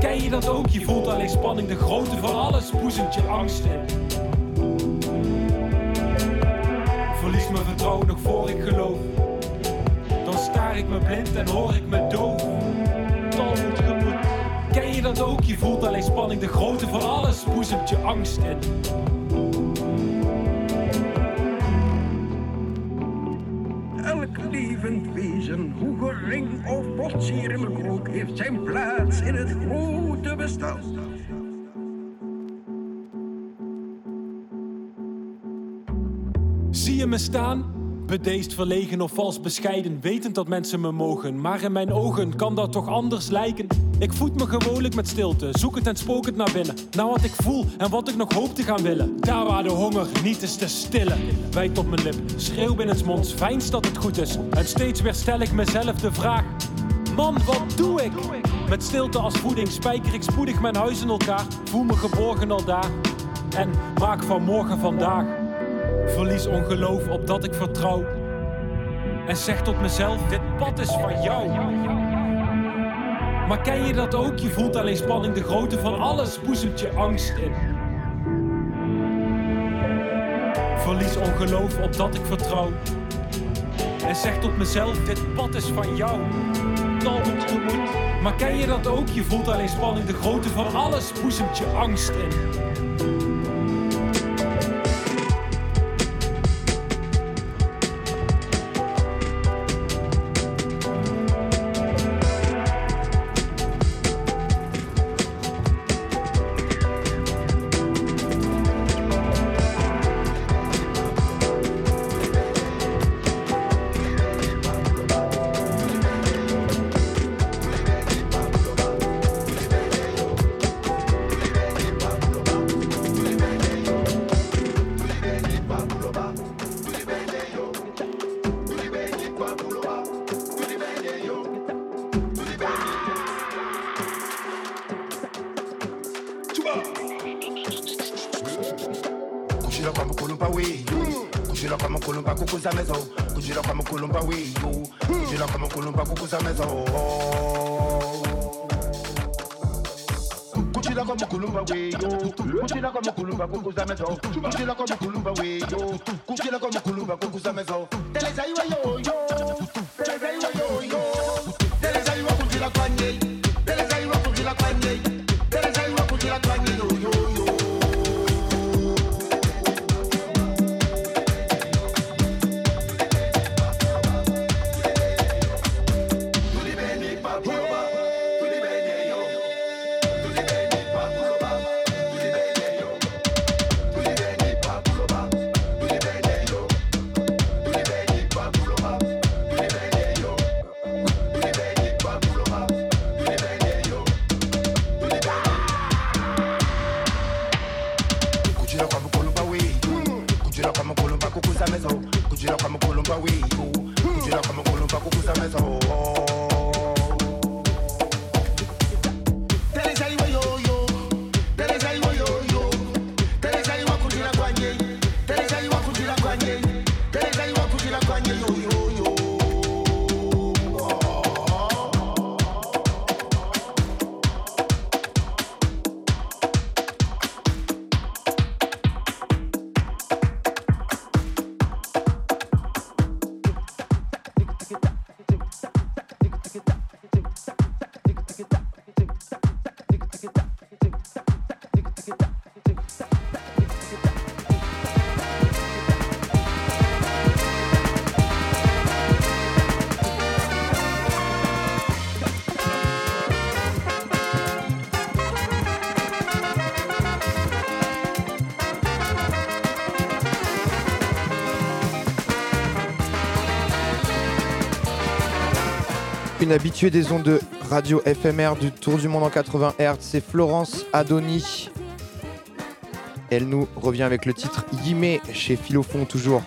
Ken je dat ook? Je voelt alleen spanning. De grootte van alles boezemt je angst in. Verlies mijn vertrouwen nog voor ik geloof. Dan staar ik me blind en hoor ik me doof. Talmend gemoed. Je dat ook? Je voelt alleen spanning. De grootte van alles boezemt je angst in. Elk levend wezen, hoe gering of botsierlijk ook, heeft zijn plaats in het grote bestaan. Zie je me staan? Bedeesd, verlegen of vals bescheiden, wetend dat mensen me mogen. Maar in mijn ogen kan dat toch anders lijken. Ik voed me gewoonlijk met stilte, zoek het en spook het naar binnen. Naar wat ik voel en wat ik nog hoop te gaan willen. Daar waar de honger niet is te stillen. Wijd op mijn lip, schreeuw binnensmonds, fijnst dat het goed is. En steeds weer stel ik mezelf de vraag. Man, wat doe ik? Met stilte als voeding spijker ik spoedig mijn huis in elkaar. Voel me geborgen al daar. En maak van morgen vandaag. Verlies ongeloof op dat ik vertrouw. En zeg tot mezelf, dit pad is van jou. Maar ken je dat ook? Je voelt alleen spanning, de grootte van alles boezemt je angst in. Verlies ongeloof op dat ik vertrouw. En zeg tot mezelf, dit pad is van jou. Tegemoet. Maar ken je dat ook? Je voelt alleen spanning, de grootte van alles boezemt je angst in. Une habituée des ondes de radio FMR du Tour du Monde en 80 Hz, c'est Florence Adoni. Elle nous revient avec le titre Yimé chez Philofon toujours.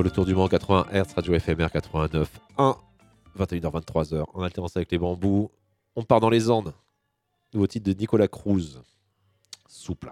Le tour du monde 80 Hz, radio FMR 89 1, 21h, 23h, en alternance avec les bambous. On part dans les Andes. Nouveau titre de Nicolas Cruz. Souple.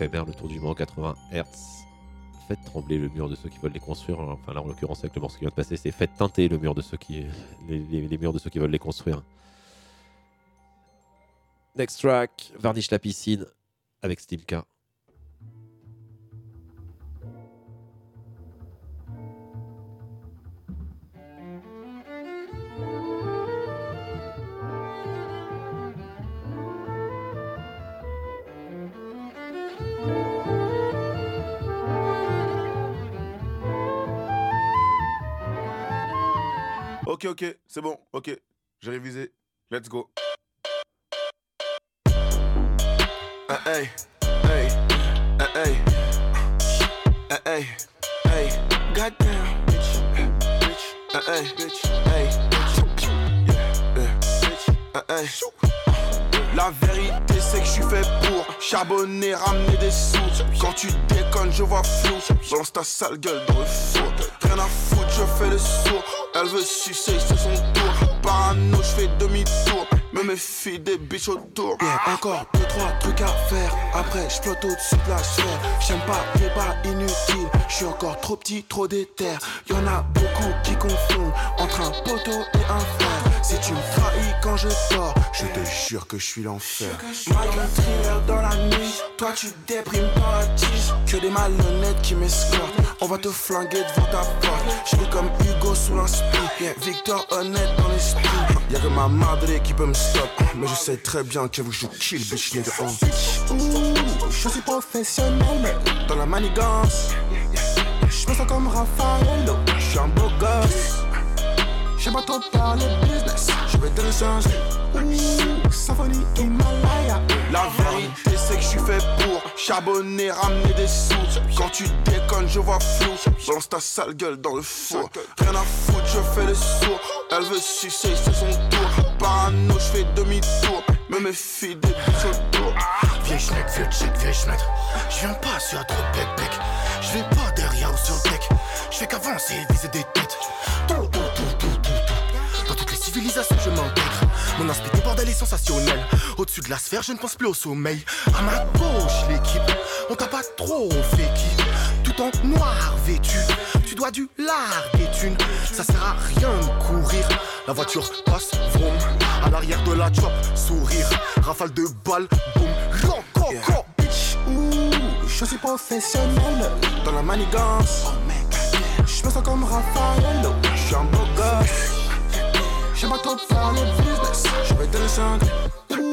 Le tour du monde 80 Hz. Faites trembler le mur de ceux qui veulent les construire. Enfin là, en l'occurrence, avec le morceau qui vient de passer, c'est faites teinter le mur de ceux qui, les murs de ceux qui veulent les construire. Next track, Varnish la piscine avec Stimka. Ok, ok, c'est bon, ok. J'ai révisé. Let's go. Ah, hey, hey, ah, hey, ah, hey, hey, goddamn, bitch, bitch, ah, hey, bitch, hey, yeah, yeah, bitch, ah, hey. La vérité c'est que je suis fait pour charbonner, ramener des sous Quand tu déconnes je vois flou Balance ta sale gueule dans le four Rien à foutre je fais le sourd Elle veut sucer c'est son tour Parano je fais demi-tour Me méfie des bitches autour Yeah, encore deux, trois trucs à faire. Après, je flotte au-dessus de la sphère. J'aime pas les bas inutiles. Je suis encore trop petit, trop déter. Y'en a beaucoup qui confondent entre un poteau et un frère. Si tu me trahis quand je dors, je te jure que je suis l'enfer. Michael Thriller dans la nuit. Toi, tu déprimes la tige. Que des malhonnêtes qui m'escortent. On va te flinguer devant ta porte. Je suis comme Hugo sous l'inspi. Yeah, Victor honnête dans l'esprit. Y'a que ma madre qui peut me stop. Mais je sais très bien que vous je kill, bitch, nigga. Ouh, je suis professionnel, mais dans la manigance. Je me sens comme Raffaello. Je suis un beau. J'aime pas trop parler business. Je vais te le changer. Ouh, symphonie Himalaya. La vérité c'est que je suis fait pour charbonner, ramener des sous Quand tu déconnes je vois flou Balance ta sale gueule dans le four Rien à foutre je fais le sourd Elle veut sucer c'est son tour Parano je fais demi-tour Me méfie des bitches autour Vieille schneck, vieux chick, vieille schneck. Je viens pas sur trop bec bec. Je vais pas derrière ou sur le deck. Je fais qu'avancer, viser des têtes. Tout, civilisations, je m'intègre. Mon aspect des bordel est sensationnel. Au-dessus de la sphère, je ne pense plus au sommeil. À ma gauche, l'équipe, on t'a pas trop fait qui. Tout en noir vêtu, tu dois du lard des thunes. Ça sert à rien de courir. La voiture passe, vroom. À l'arrière de la chop, sourire. Rafale de balles, boum. Go, bitch. Ouh, je suis professionnel. Dans la manigance. Je me sens comme Raffaello. Je suis un beau gosse. J'aime pas trop parler business. Je vais te le changer.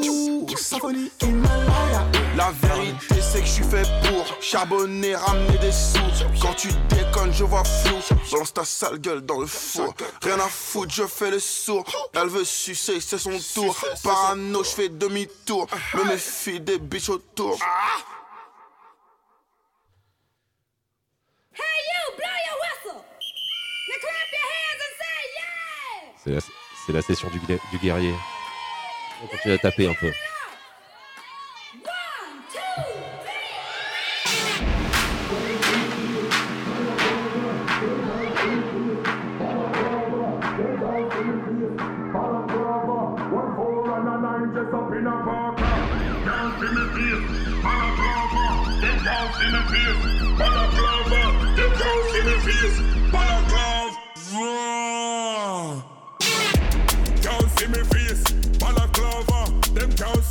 Ouh, symphonie Himalaya. La vérité c'est que je suis fait pour charbonner, ramener des sous Quand tu déconnes je vois flou Balance ta sale gueule dans le four Rien à foutre je fais le sourd Elle veut sucer c'est son tour Parano je fais demi-tour Me méfie des bitches autour Hey you, blow your whistle. Now clap your hands and say yeah. C'est la, session du, gu- du guerrier. On continue à taper un peu.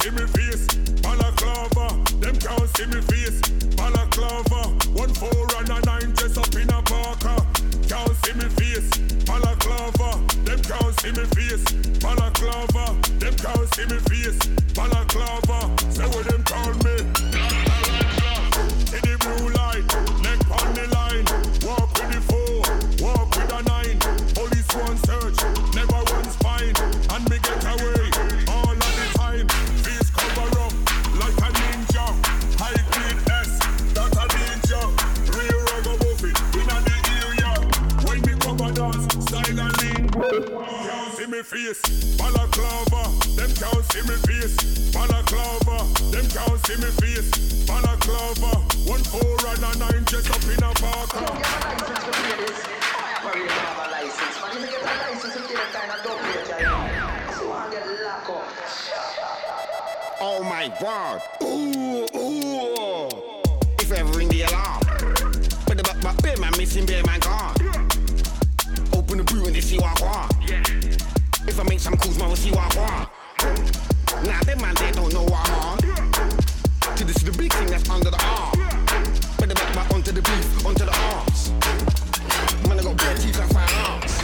See me face, balaclava. Them can't see me face, balaclava. One four and a nine dress up in a parka. Can't see me face, balaclava. Them can't see me face, balaclava. Them can't see me face, balaclava. Say what them call me. In the blue light, neck on the line. Walk with the four, walk with a nine. Police one search, face. Balaclava, them can't see me face. Balaclava, them can't see me face. Balaclava, one four and a nine just up in a park. I don't get a license this. Have a license? You get a license kind of dope here, So I get up. Oh my God! Ooh, ooh! If ever ring the alarm, but the back, back, bear, man, missing bear, man, gone. Open the brew and they see what I want. Yeah. If I make some calls, man, will see what Now, them man, they don't know what I want. To this is the big thing that's under the arm. Better back my onto the beef, onto the arms. Man, I got bare teeth like firearms.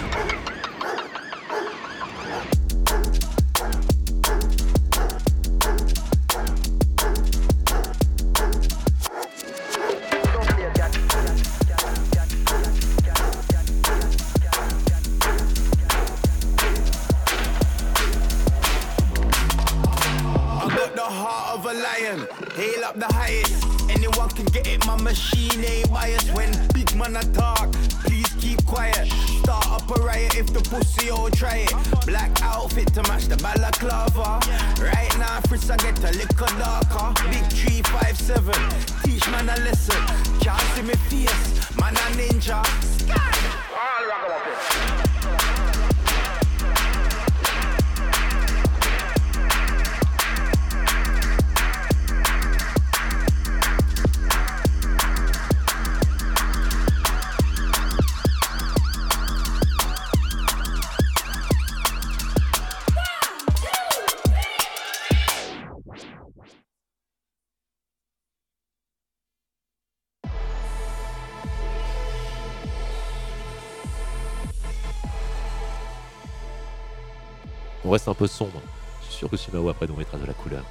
sombre. Je suis sûr que Sumawa après nous mettra de la couleur.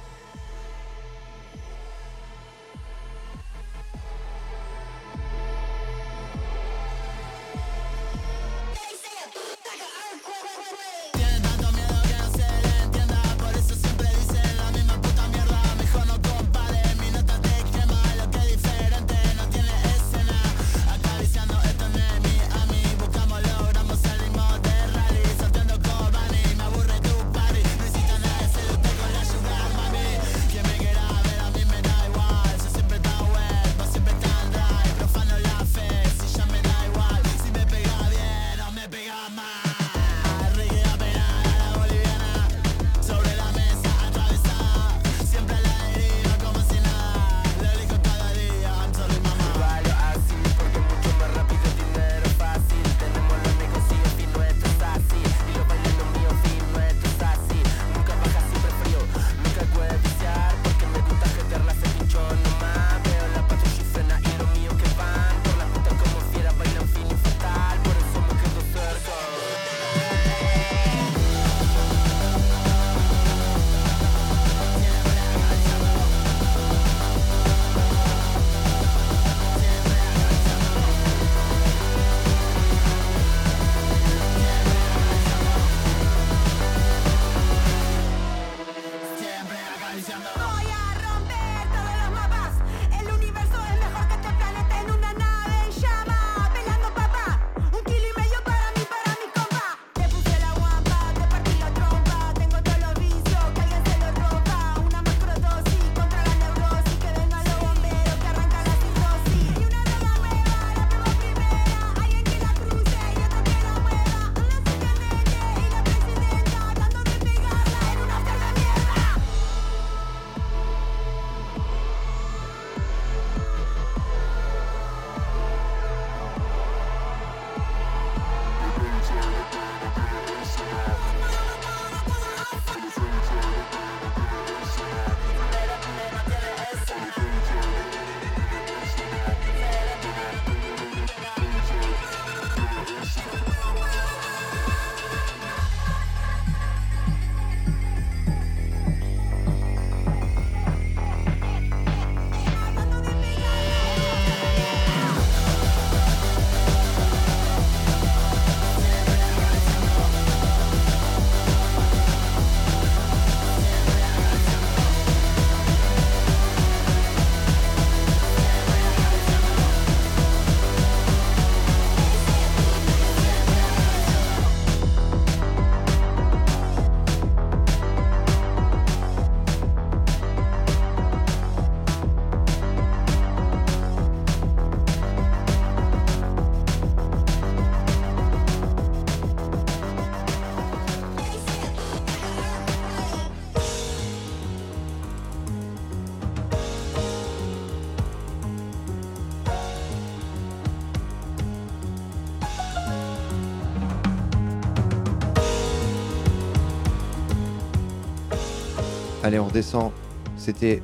Allez, on redescend. C'était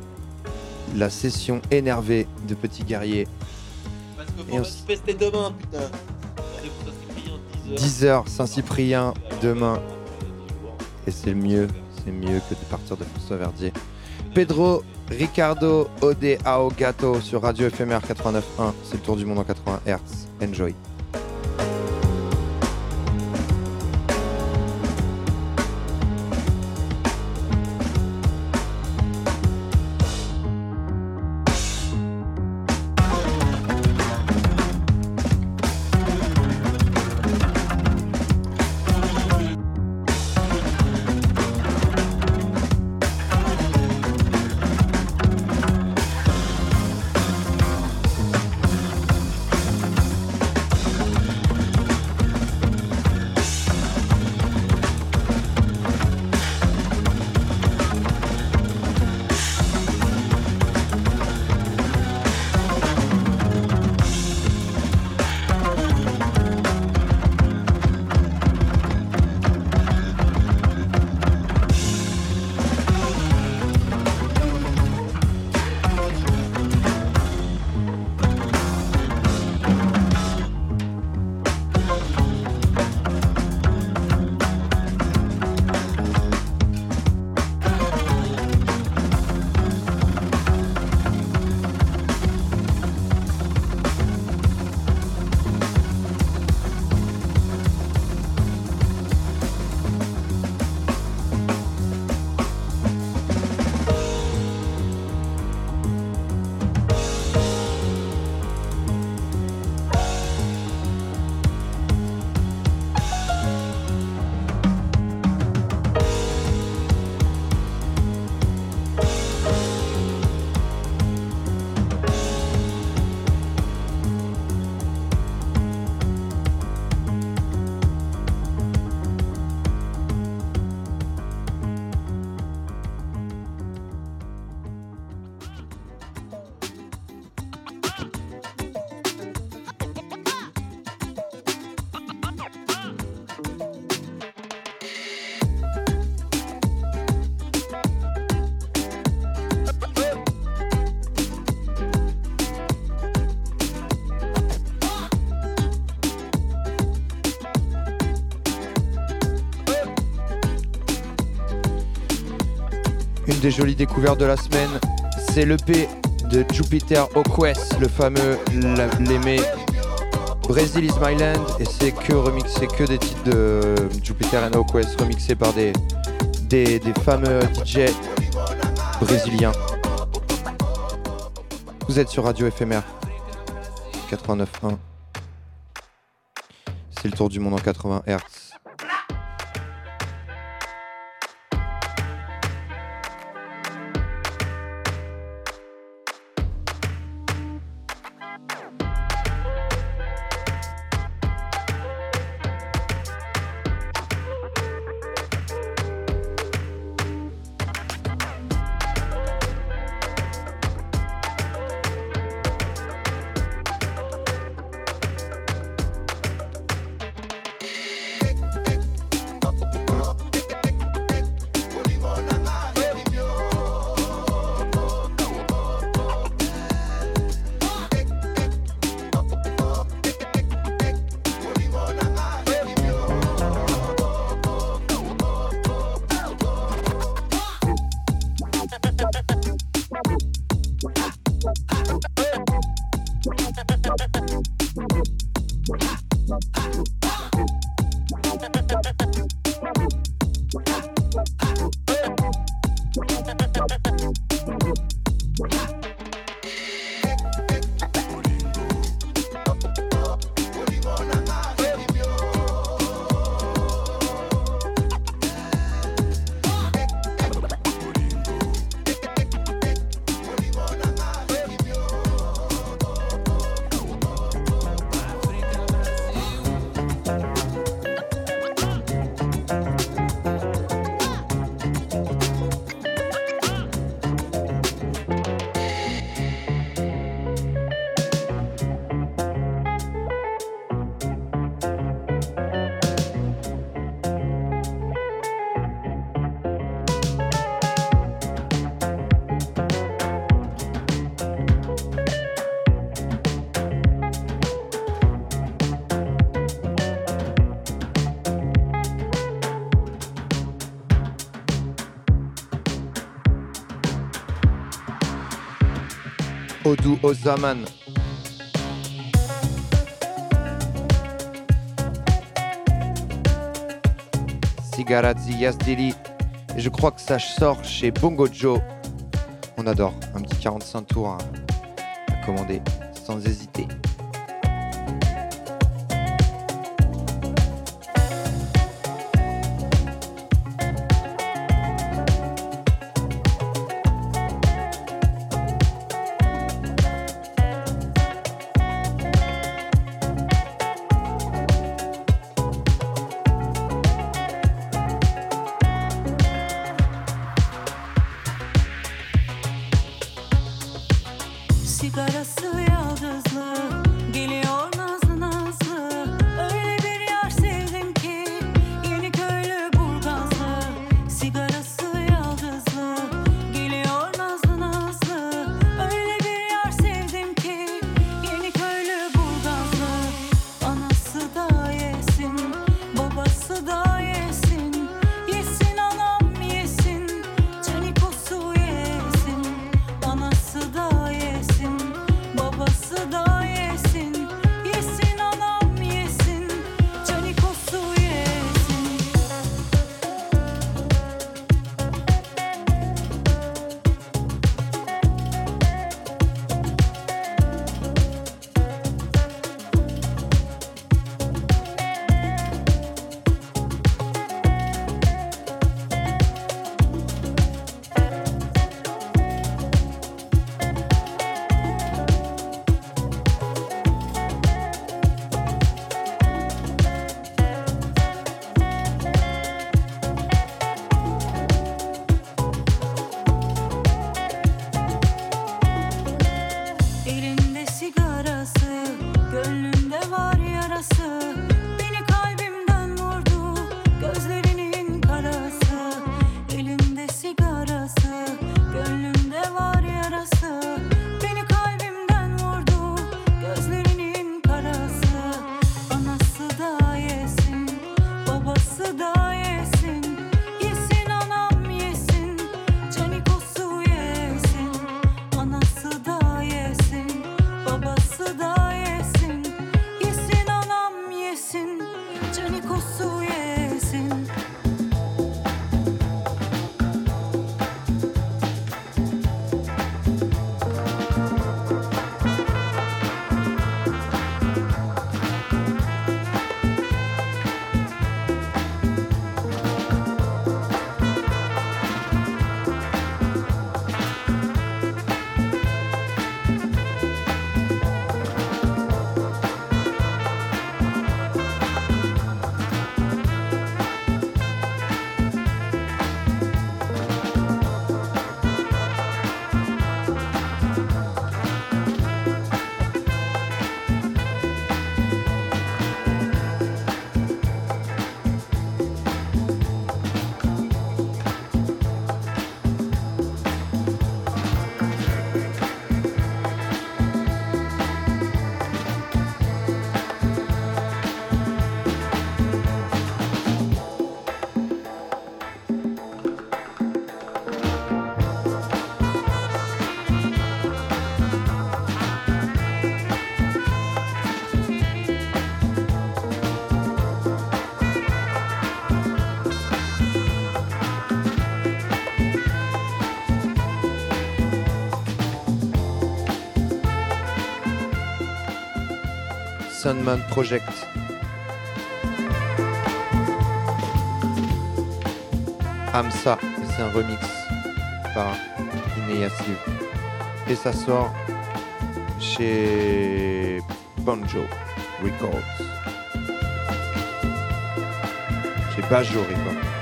la session énervée de Petit Guerrier. Parce que on manifester demain, putain. Rendez-vous sur Cyprien, 10 10h Saint-Cyprien demain. Et c'est le mieux, c'est mieux que de partir de François Verdier. Pedro Ricardo Ode ao Gato sur Radio FMR 89.1. C'est le tour du monde en 80 Hz. Enjoy. Des jolies découvertes de la semaine, c'est l'EP de Jupiter Oquest, le fameux la- l'aimé Brazil is my land, et c'est que remixé, que des titres de Jupiter and Oquest remixés par des, des, fameux DJ brésiliens. Vous êtes sur Radio FMR 89.1. C'est le tour du monde en 80 Hz. Odu Ozaman. Sigarazzi Yazdili. Et je crois que ça sort chez Bongo Joe. On adore, un petit 45 tours à commander sans hésiter. Sandman Project. Amsa, c'est un remix par Ineyasiv. Et ça sort chez Banjo Records. Chez Bajo Records.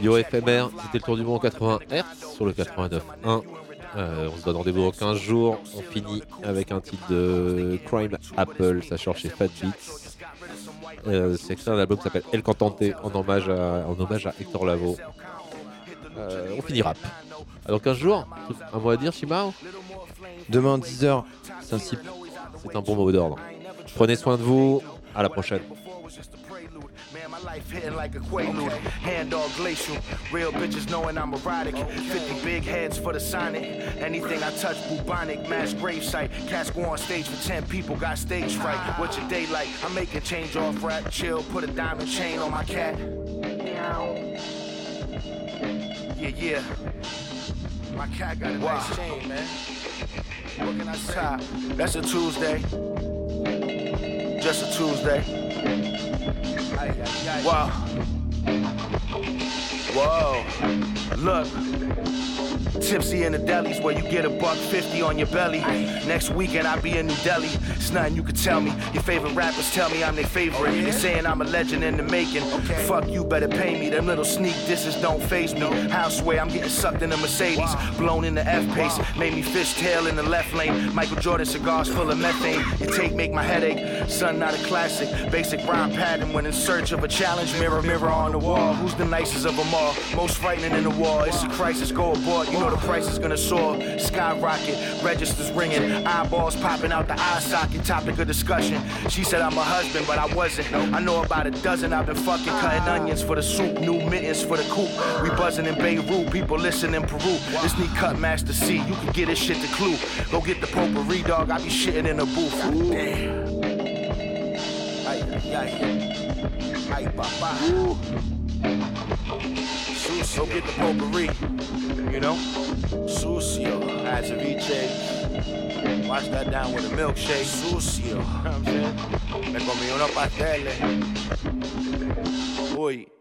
Yo éphémère, c'était le tour du monde en 80 Hz sur le 89.1. Euh, on se donne rendez-vous dans 15 jours. On finit avec un titre de Crime Apple, ça sort chez Fat Beats. Euh, c'est extrait d'un album qui s'appelle El Cantante en hommage à, en hommage à Hector Lavoe. Euh, on finit rap. Dans 15 jours, un mot à dire, Shimao? Demain 10h, Saint-Cyp. C'est un bon mot d'ordre. Prenez soin de vous. À la prochaine. Life hitting like a quaalude, hand dog glacial. Real bitches knowing I'm erotic. 50 big heads for the sonic. Anything I touch, bubonic. Mass gravesite. Cats go on stage for 10 people, got stage fright. Ah. What's your day like? I'm making change off rap. Chill, put a diamond chain on my cat. Yeah, yeah. My cat got a nice chain, man. What can I say? That's a Tuesday. Just a Tuesday. Wow. Whoa. Look. Tipsy in the delis where you get a buck fifty on your belly. Next weekend I'll be in New Delhi. It's nothing you can tell me. Your favorite rappers tell me I'm their favorite. Oh, they saying I'm a legend in the making. Fuck you, better pay me. Them little sneak disses don't phase me. House way I'm getting sucked in the Mercedes. Blown in the F pace. Made me fishtail in the left lane. Michael Jordan cigars full of methane. Your take make my headache. Son, not a classic. Basic rhyme pattern when in search of a challenge. Mirror, mirror on the wall. Who's the nicest of them all? Most frightening in the war. It's a crisis. Go aboard. You know the price is gonna soar. Skyrocket. Registers ringing. Eyeballs popping out the eye socket. Topic of discussion. She said I'm a husband, but I wasn't. I know about a dozen. I've been fucking cutting onions for the soup. New mittens for the coop. We buzzing in Beirut. People listen in Peru. This need cut master C. You can get this shit to clue. Go get the potpourri dog. I be shitting in the booth. Damn. Ay, ay, ay. Ay, papá. Sucio. Go get the potpourri. You know? Sucio. Add ceviche. Wash that down with a milkshake. Sucio. You know what I'm saying? Me comí unos pasteles. Eh. Uy.